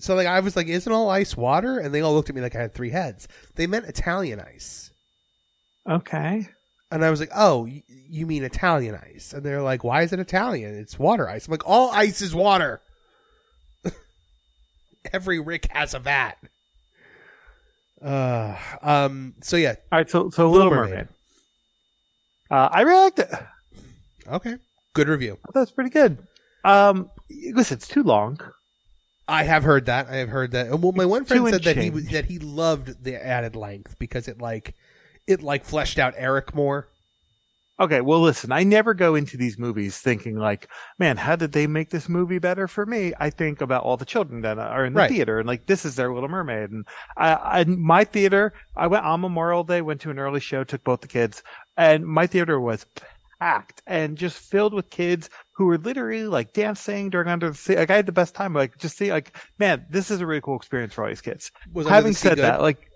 So like I was like, "Isn't all ice water?" And they all looked at me like I had three heads. They meant Italian ice, Okay. and I was like, "Oh, you mean Italian ice?" And they're like, "Why is it Italian? It's water ice." I'm like, "All ice is water." Every Rick has a vat. Uh, um. So yeah. All right. So, so Little Little Mermaid. Mermaid. Uh, I really liked it. Okay. Good review. That's pretty good. Um, listen, it's too long. I have heard that. I have heard that. Well, my It's one friend said that he that he loved the added length because it like it like fleshed out Eric more. Okay, well, listen, I never go into these movies thinking like, man, how did they make this movie better for me? I think about all the children that are in the Right. theater and like, this is their Little Mermaid. And I, I, my theater, I went on Memorial Day, went to an early show, took both the kids and my theater was packed and just filled with kids who were literally like dancing during Under the Sea. Like I had the best time. Like just see like, man, this is a really cool experience for all these kids. Was Having said good? that, like,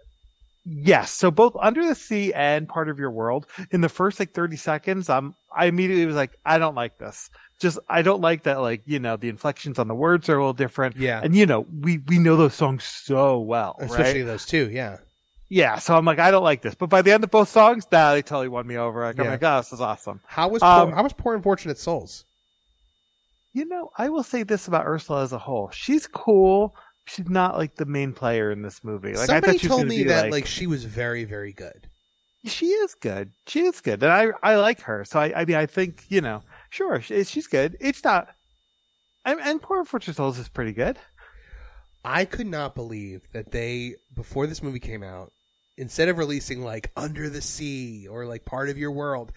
yes. So both Under the Sea and Part of Your World, in the first like 30 seconds, um, I immediately was like, I don't like this. Just, I don't like that, like, you know, the inflections on the words are a little different. Yeah. And, you know, we, we know those songs so well, especially right? those two. Yeah. Yeah. So I'm like, I don't like this. But by the end of both songs, nah, they totally won me over. Like, Yeah. oh my God, this is awesome. How was Um, poor, how was poor unfortunate souls? You know, I will say this about Ursula as a whole. She's cool. She's not like the main player in this movie. Like, I Somebody thought she told me that like, she was very very good. she is good. She is good, and I I like her. So I I mean I think you know sure she, she's good. It's not. And, and Poor Fortune Souls is pretty good. I could not believe that they before this movie came out, instead of releasing like Under the Sea or like Part of Your World,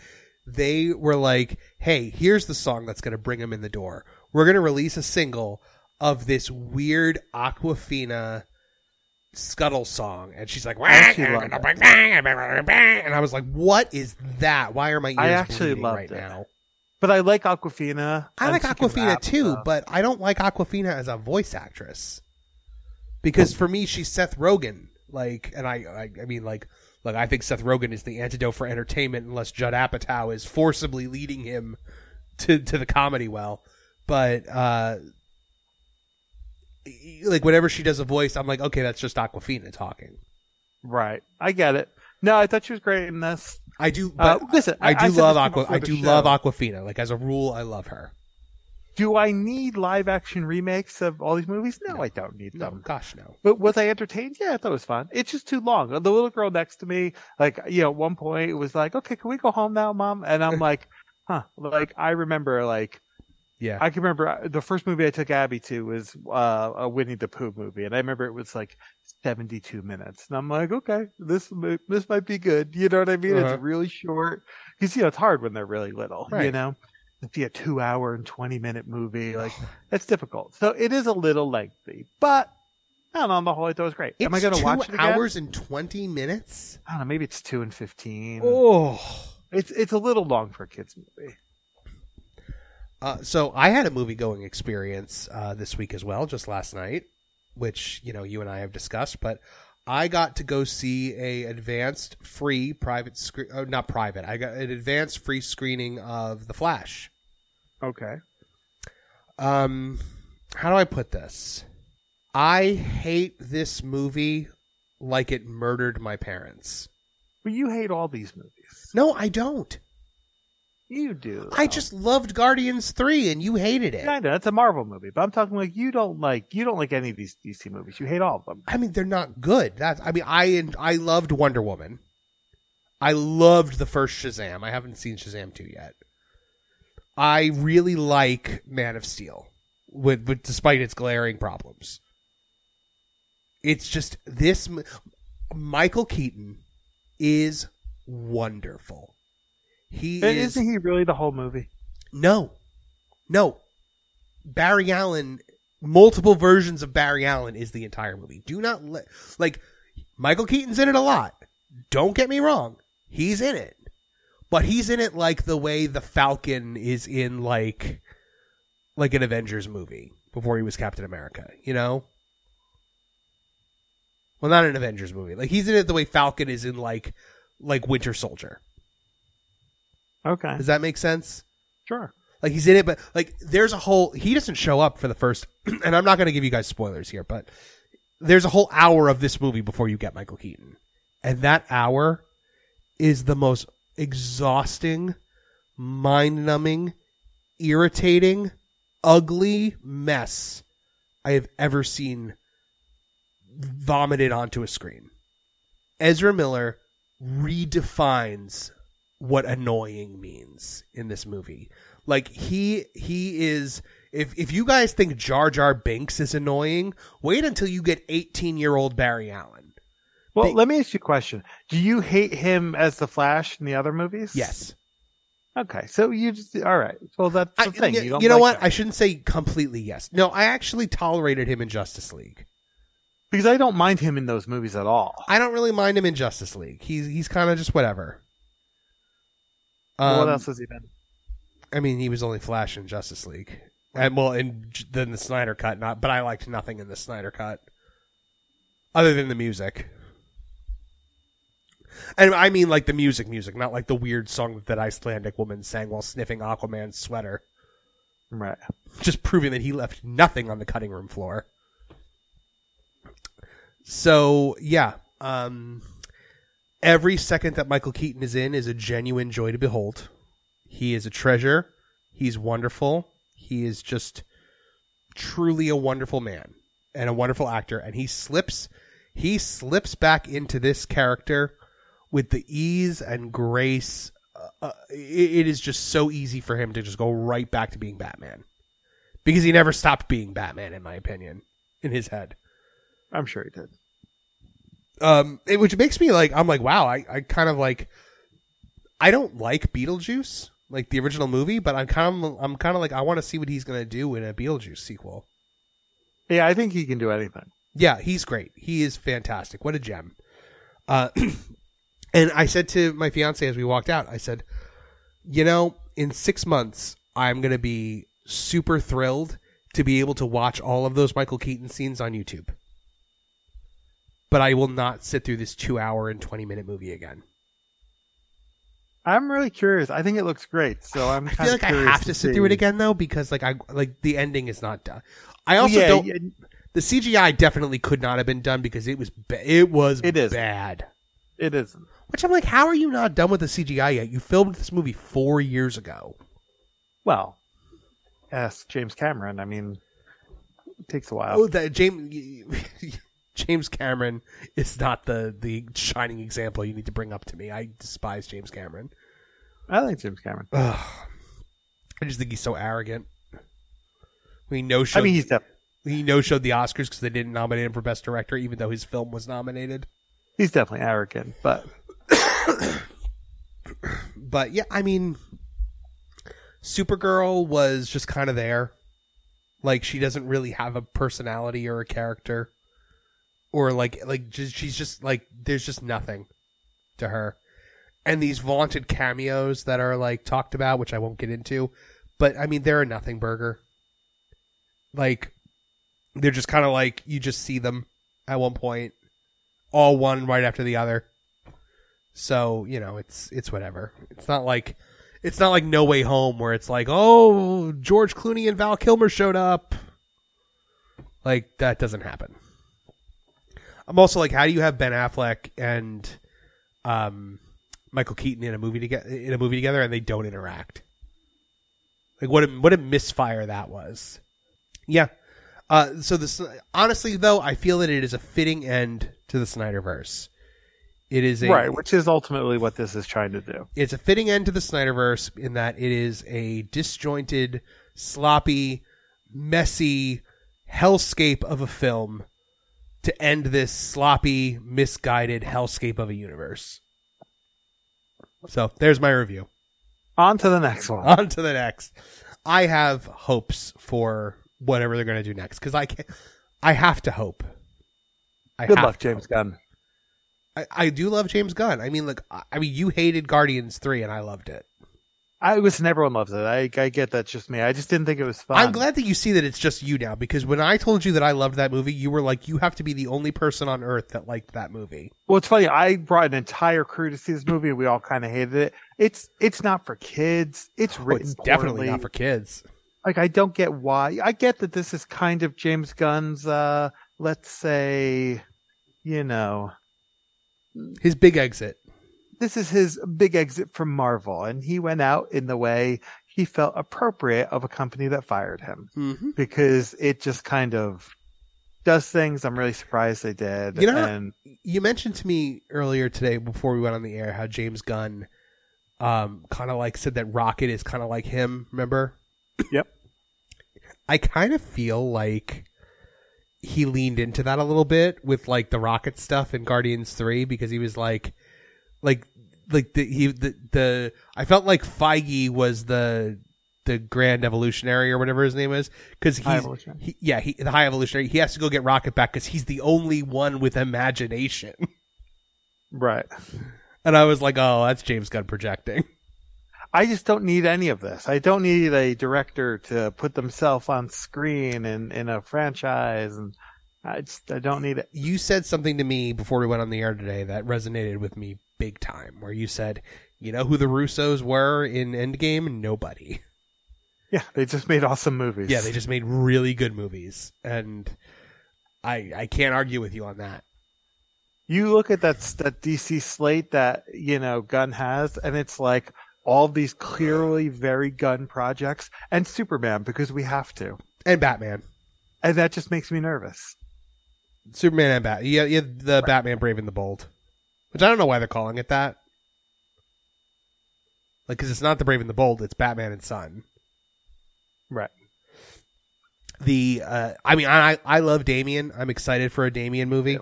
they were like, "Hey, here's the song that's going to bring them in the door. We're going to release a single of this weird Awkwafina scuttle song." And she's like, love and I was like, "What is that? Why are my ears I actually bleeding loved right it. now?" But I like Awkwafina. I like Awkwafina rap, too, but I don't like Aquafina as a voice actress because for me she's Seth Rogen. Like, and I, I, I mean, like, like I think Seth Rogen is the antidote for entertainment, unless Judd Apatow is forcibly leading him to to the comedy well. But uh like whenever she does a voice, I'm like, okay, that's just Awkwafina talking. right. I get it. No, I thought she was great in this. I do, Uh, listen, I, I- do love Aqua. I do show. love Awkwafina. Like as a rule, I love her. Do I need live action remakes of all these movies? No, No. I don't need No, them. gosh, no. But was I entertained? Yeah, I thought it was fun. It's just too long. The little girl next to me, like, you know, at one point it was like, okay, can we go home now, mom? And I'm like, huh. Like, I remember, like, Yeah, I can remember uh, the first movie I took Abby to was uh, a Winnie the Pooh movie, and I remember it was like 72 minutes, and I'm like, okay, this this might be good. You know what I mean? Uh-huh. It's really short because you know it's hard when they're really little. You Right. know, to be a two hour and 20 minute movie, like that's difficult. So it is a little lengthy, but know. On the whole, I thought it was great. It's Am I going to watch it again? hours and twenty minutes. I don't know. Maybe it's two and fifteen. Oh. It's it's a little long for a kids movie. Uh, so I had a movie going experience uh, this week as well, just last night, which you know you and I have discussed. But I got to go see a advanced free private screen, oh, not private. I got an advanced free screening of The Flash. Okay. Um, how do I put this? I hate this movie like it murdered my parents. But you hate all these movies. No, I don't. You do. I just loved Guardians three, and you hated it. Yeah, I know that's a Marvel movie, but I'm talking like you don't like you don't like any of these DC movies. You hate all of them. I mean, they're not good. That's. I mean, I I loved Wonder Woman. I loved the first Shazam. I haven't seen Shazam two yet. I really like Man of Steel, with, with despite its glaring problems. It's just this. Michael Keaton is wonderful. He But is. Isn't he really the whole movie? No, no. Barry Allen, multiple versions of Barry Allen is the entire movie. Do not let like Michael Keaton's in it a lot. Don't get me wrong, he's in it, but he's in it like the way the Falcon is in like like an Avengers movie before he was Captain America. You know. Well, not an Avengers movie. Like he's in it the way Falcon is in like like Winter Soldier. Okay, Does that make sense? sure. Like he's in it, but like there's a whole he doesn't show up for the first and I'm not gonna give you guys spoilers here, but there's a whole hour of this movie before you get Michael Keaton. And that hour is the most exhausting, mind numbing, irritating, ugly mess I have ever seen vomited onto a screen. Ezra Miller redefines what annoying means in this movie. Like he he is if if you guys think Jar Jar Binks is annoying, wait until you get 18-year-old Barry Allen. Well, They- let me ask you a question. Do you hate him as the Flash in the other movies? Yes. Okay, so you just all right. Well, that's the I, thing. you, You, don't you know like what? that. I shouldn't say completely yes. No, I actually tolerated him in Justice League. because I don't mind him in those movies at all. I don't really mind him in Justice League. He's he's kind of just whatever. Um, what else has he been? I mean, he was only Flash in Justice League, and well, in then the Snyder cut. Not, but I liked nothing in the Snyder cut, other than the music. And I mean, like the music, music, not like the weird song that that Icelandic woman sang while sniffing Aquaman's sweater, Right. just proving that he left nothing on the cutting room floor. So yeah, um, every second that Michael Keaton is in is a genuine joy to behold. He is a treasure. He's wonderful. He is just truly a wonderful man and a wonderful actor. And he slips, he slips back into this character with the ease and grace. Uh, uh, it, it is just so easy for him to just go right back to being Batman because he never stopped being Batman, in my opinion, in his head. I'm sure he did. Um, it, which makes me like, I'm like, wow, I, I kind of like, I don't like Beetlejuice, like the original movie, but I'm kind of, I'm kind of like, I want to see what he's gonna do in a Beetlejuice sequel. Yeah, I think he can do anything. Yeah, he's great. He is fantastic. What a gem. Uh, and I said to my fiance as we walked out, I said, you know, in six months, I'm going to be super thrilled to be able to watch all of those Michael Keaton scenes on YouTube. But I will not sit through this two hour and 20 minute movie again. I'm really curious. I think it looks great, so I'm I feel like I have to sit through it again though because like I like the ending is not done. I also yeah, don't. yeah, The CGI definitely could not have been done because it was ba- it was It is. bad. it isn't. Which I'm like, how are you not done with the CGI yet? You filmed this movie four years ago. Well, ask James Cameron. I mean, it takes a while. Oh, that James James Cameron is not the the shining example you need to bring up to me. I despise James Cameron. I like James Cameron. Ugh. I just think he's so arrogant. We no showed I mean, he's def- he no showed the Oscars because they didn't nominate him for best director, even though his film was nominated. he's definitely arrogant, but But yeah, I mean, Supergirl was just kind of there. Like she doesn't really have a personality or a character. Or like like just, she's just like there's just nothing to her. And these vaunted cameos that are like talked about, which I won't get into, but I mean they're a nothing burger. Like they're just kind of like you just see them at one point, all one right after the other. So you know it's it's whatever. It's not like it's not like No Way Home where it's like oh George Clooney and Val Kilmer showed up. Like that doesn't happen. I'm also like, how do you have Ben Affleck and um, Michael Keaton in a movie together in a movie together and they don't interact? Like what a what a misfire that was. Yeah. Uh, so this honestly though, I feel that it is a fitting end to the Snyderverse. It is a right, which is ultimately what this is trying to do. It's a fitting end to the Snyderverse in that it is a disjointed, sloppy, messy hellscape of a film to end this sloppy, misguided hellscape of a universe. So there's my review. On to the next one. On to the next. I have hopes for whatever they're going to do next because I can I have to hope. I Good luck, James Gunn. I, I do love James Gunn. I mean, look, I mean, you hated Guardians three, and I loved it. I listen. Everyone loves it. I, I get that's just me. I just didn't think it was fun. I'm glad that you see that it's just you now because when I told you that I loved that movie, you were like, you have to be the only person on earth that liked that movie. Well, it's funny. I brought an entire crew to see this movie, and we all kind of hated it. It's it's not for kids. It's written. Oh, it's definitely not for kids. Like I don't get why. I get that this is kind of James Gunn's. uh Let's say, you know, his big exit this is his big exit from Marvel, and he went out in the way he felt appropriate of a company that fired him mm-hmm. because it just kind of does things. I'm really surprised they did. You know, and, you mentioned to me earlier today before we went on the air how James Gunn, um, kind of like said that Rocket is kind of like him. Remember? Yep. I kind of feel like he leaned into that a little bit with like the Rocket stuff in Guardians Three because he was like like like the he the, the I felt like Feige was the the grand evolutionary or whatever his name is because he's he, yeah he, the high evolutionary he has to go get Rocket back because he's the only one with imagination. Right. And I was like, oh, that's James Gunn projecting. I just don't need any of this. I don't need a director to put themselves on screen in, in a franchise and I just I don't need it. You said something to me before we went on the air today that resonated with me big time where you said, you know who the Russos were in Endgame? Nobody. Yeah, they just made awesome movies. Yeah, they just made really good movies, and I I can't argue with you on that. You look at that that DC slate that you know Gunn has, and it's like all these clearly very Gunn projects, and Superman because we have to, and Batman, and that just makes me nervous. Superman and Bat, yeah, yeah, the right. Batman Brave and the Bold. Which I don't know why they're calling it that. Like, because it's not the Brave and the Bold, it's Batman and Son. Right. The, uh, I mean, I I love Damian. I'm excited for a Damian movie. Yeah.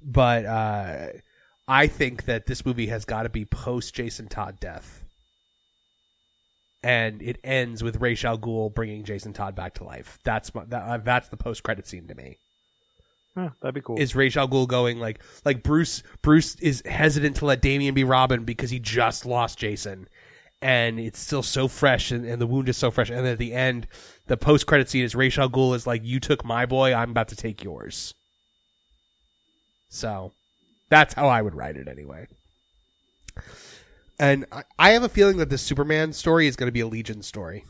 But uh, I think that this movie has got to be post Jason Todd death. And it ends with Ra's al Ghul bringing Jason Todd back to life. That's my, that, uh, that's the post credit scene to me. Huh, that'd be cool. Is Ra's al going like like Bruce? Bruce is hesitant to let Damian be Robin because he just lost Jason, and it's still so fresh, and, and the wound is so fresh. And at the end, the post credit scene is Ra's al is like, "You took my boy, I'm about to take yours." So, that's how I would write it anyway. And I, I have a feeling that the Superman story is going to be a Legion story.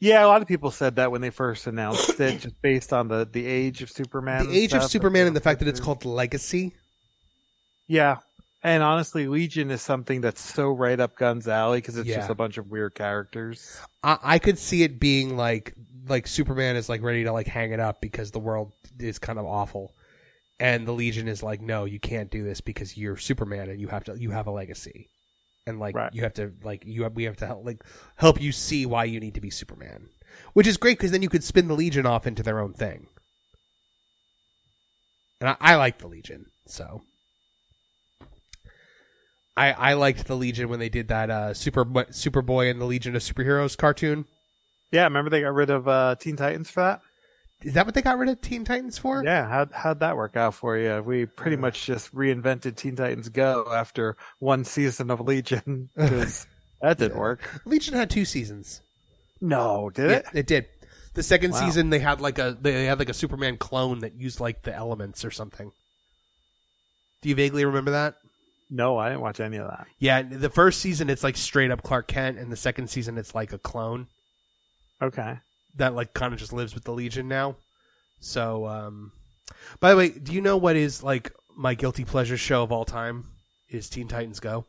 Yeah, a lot of people said that when they first announced it, just based on the the age of Superman. The age of Superman and the fact that it's called Legacy. Yeah, and honestly, Legion is something that's so right up Gunn's alley because it's yeah. just a bunch of weird characters. I, I could see it being like like Superman is like ready to like hang it up because the world is kind of awful, and the Legion is like, no, you can't do this because you're Superman and you have to you have a legacy and like right. you have to like you have we have to help like help you see why you need to be Superman, which is great because then you could spin the Legion off into their own thing. And I, I like the Legion, so I I liked the Legion when they did that uh Super Superboy and the Legion of Superheroes cartoon. Yeah, remember they got rid of uh, Teen Titans for that. Is that what they got rid of Teen Titans for? Yeah, how'd, how'd that work out for you? We pretty much just reinvented Teen Titans Go after one season of Legion because that didn't work. Legion had two seasons. No, did it? It did. The second Wow. season they had like a they had like a Superman clone that used like the elements or something. Do you vaguely remember that? No, I didn't watch any of that. Yeah, the first season it's like straight up Clark Kent, and the second season it's like a clone Okay. That like kind of just lives with the Legion now. So, um, by the way, do you know what is like my guilty pleasure show of all time? Is Teen Titans Go?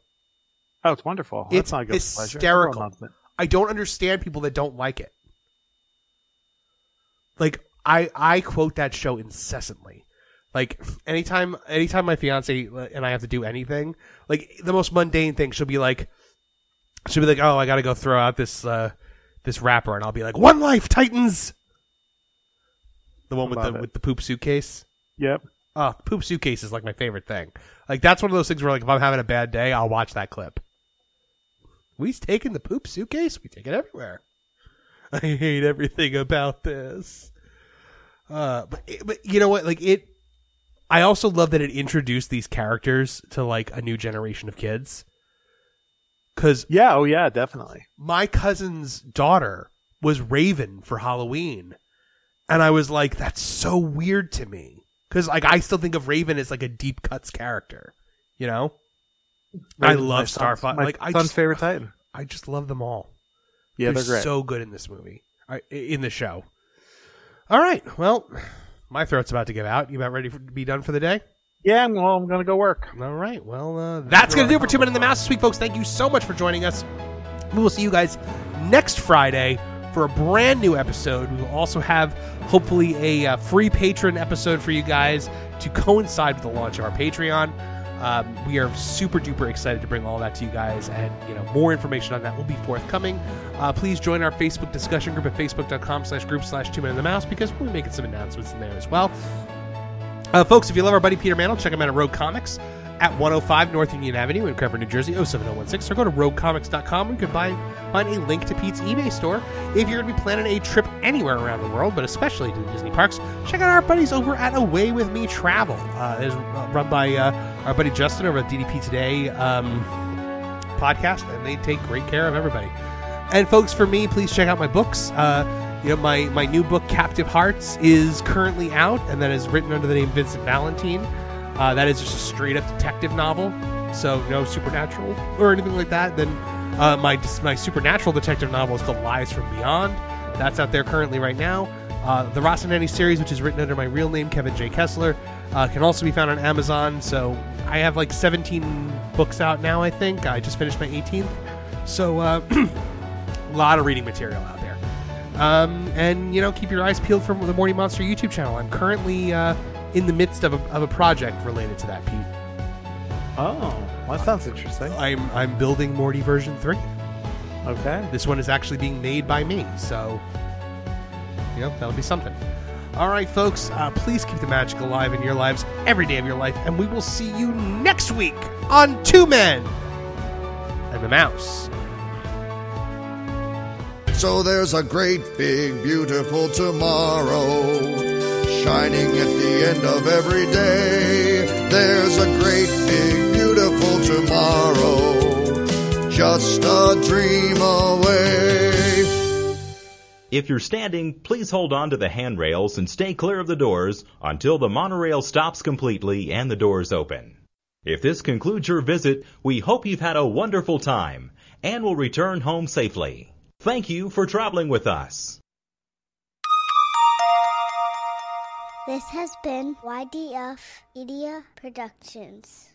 Oh, it's wonderful. It's That's not a pleasure. hysterical. Loves it. I don't understand people that don't like it. Like I I quote that show incessantly. Like anytime anytime my fiance and I have to do anything, like the most mundane thing, she'll be like she'll be like, "Oh, I got to go throw out this uh this wrapper." And I'll be like, "One life, Titans." The one with Love the it. with the poop suitcase. Yep. Oh, poop suitcase is like my favorite thing. Like that's one of those things where like if I'm having a bad day, I'll watch that clip. We taking the poop suitcase. We take it everywhere. I hate everything about this. Uh, but but you know what? Like it. I also love that it introduced these characters to like a new generation of kids. Because Yeah. Oh, yeah. Definitely. my cousin's daughter was Raven for Halloween. And I was like, that's so weird to me. Cause like I still think of Raven as like a deep cuts character. You know? I love Starfire. My Like I son's just, favorite Titan. I just love them all. Yeah, they're they're great. so good in this movie. Uh, in the show. All right. Well, my throat's about to give out. You about ready to be done for the day? Yeah, I'm, well, I'm gonna go work. All right. Well, uh, that's going to do it for Two Men and the Mouse this week, folks. Thank you so much for joining us. We will see you guys next Friday for a brand new episode. We will also have, hopefully, a uh, free Patreon episode for you guys to coincide with the launch of our Patreon. Um, we are super duper excited to bring all that to you guys, and you know more information on that will be forthcoming. Uh, please join our Facebook discussion group at facebook.com slash group slash two men in the mouse because we'll be making some announcements in there as well. Uh, folks, if you love our buddy Peter Mantle, check him out at Rogue Comics at 105 North Union Avenue in Cranford, New Jersey, 07016, or go to roguecomics.com where you can buy, find a link to Pete's eBay store. If you're going to be planning a trip anywhere around the world, but especially to the Disney parks, check out our buddies over at Away With Me Travel. Uh, it is run by uh, our buddy Justin over at DDP Today um, podcast, and they take great care of everybody. And folks, for me, please check out my books. Uh, you know, my my new book, Captive Hearts, is currently out, and that is written under the name Vincent Valentine. Uh, that is just a straight up detective novel, so no supernatural or anything like that. Then uh, my my supernatural detective novel is called Lies from Beyond. That's out there currently right now. Uh, the Rocinante series, which is written under my real name, Kevin J. Kessler, uh, can also be found on Amazon. So I have like 17 books out now, I think. I just finished my 18th. So uh, a lot of reading material out. Um, and, you know, keep your eyes peeled for the Morning Monster YouTube channel. I'm currently uh, in the midst of a, of a project related to that, Pete. Oh, well, that sounds interesting. I'm, I'm building Morty version 3. Okay. This one is actually being made by me, so you know that'll be something. All right, folks, uh, please keep the magic alive in your lives every day of your life, and we will see you next week on Two Men and the Mouse. So there's a great big beautiful tomorrow shining at the end of every day. There's a great big beautiful tomorrow just a dream away. If you're standing, please hold on to the handrails and stay clear of the doors until the monorail stops completely and the doors open. If this concludes your visit, we hope you've had a wonderful time and will return home safely. Thank you for traveling with us. This has been YDF Media Productions.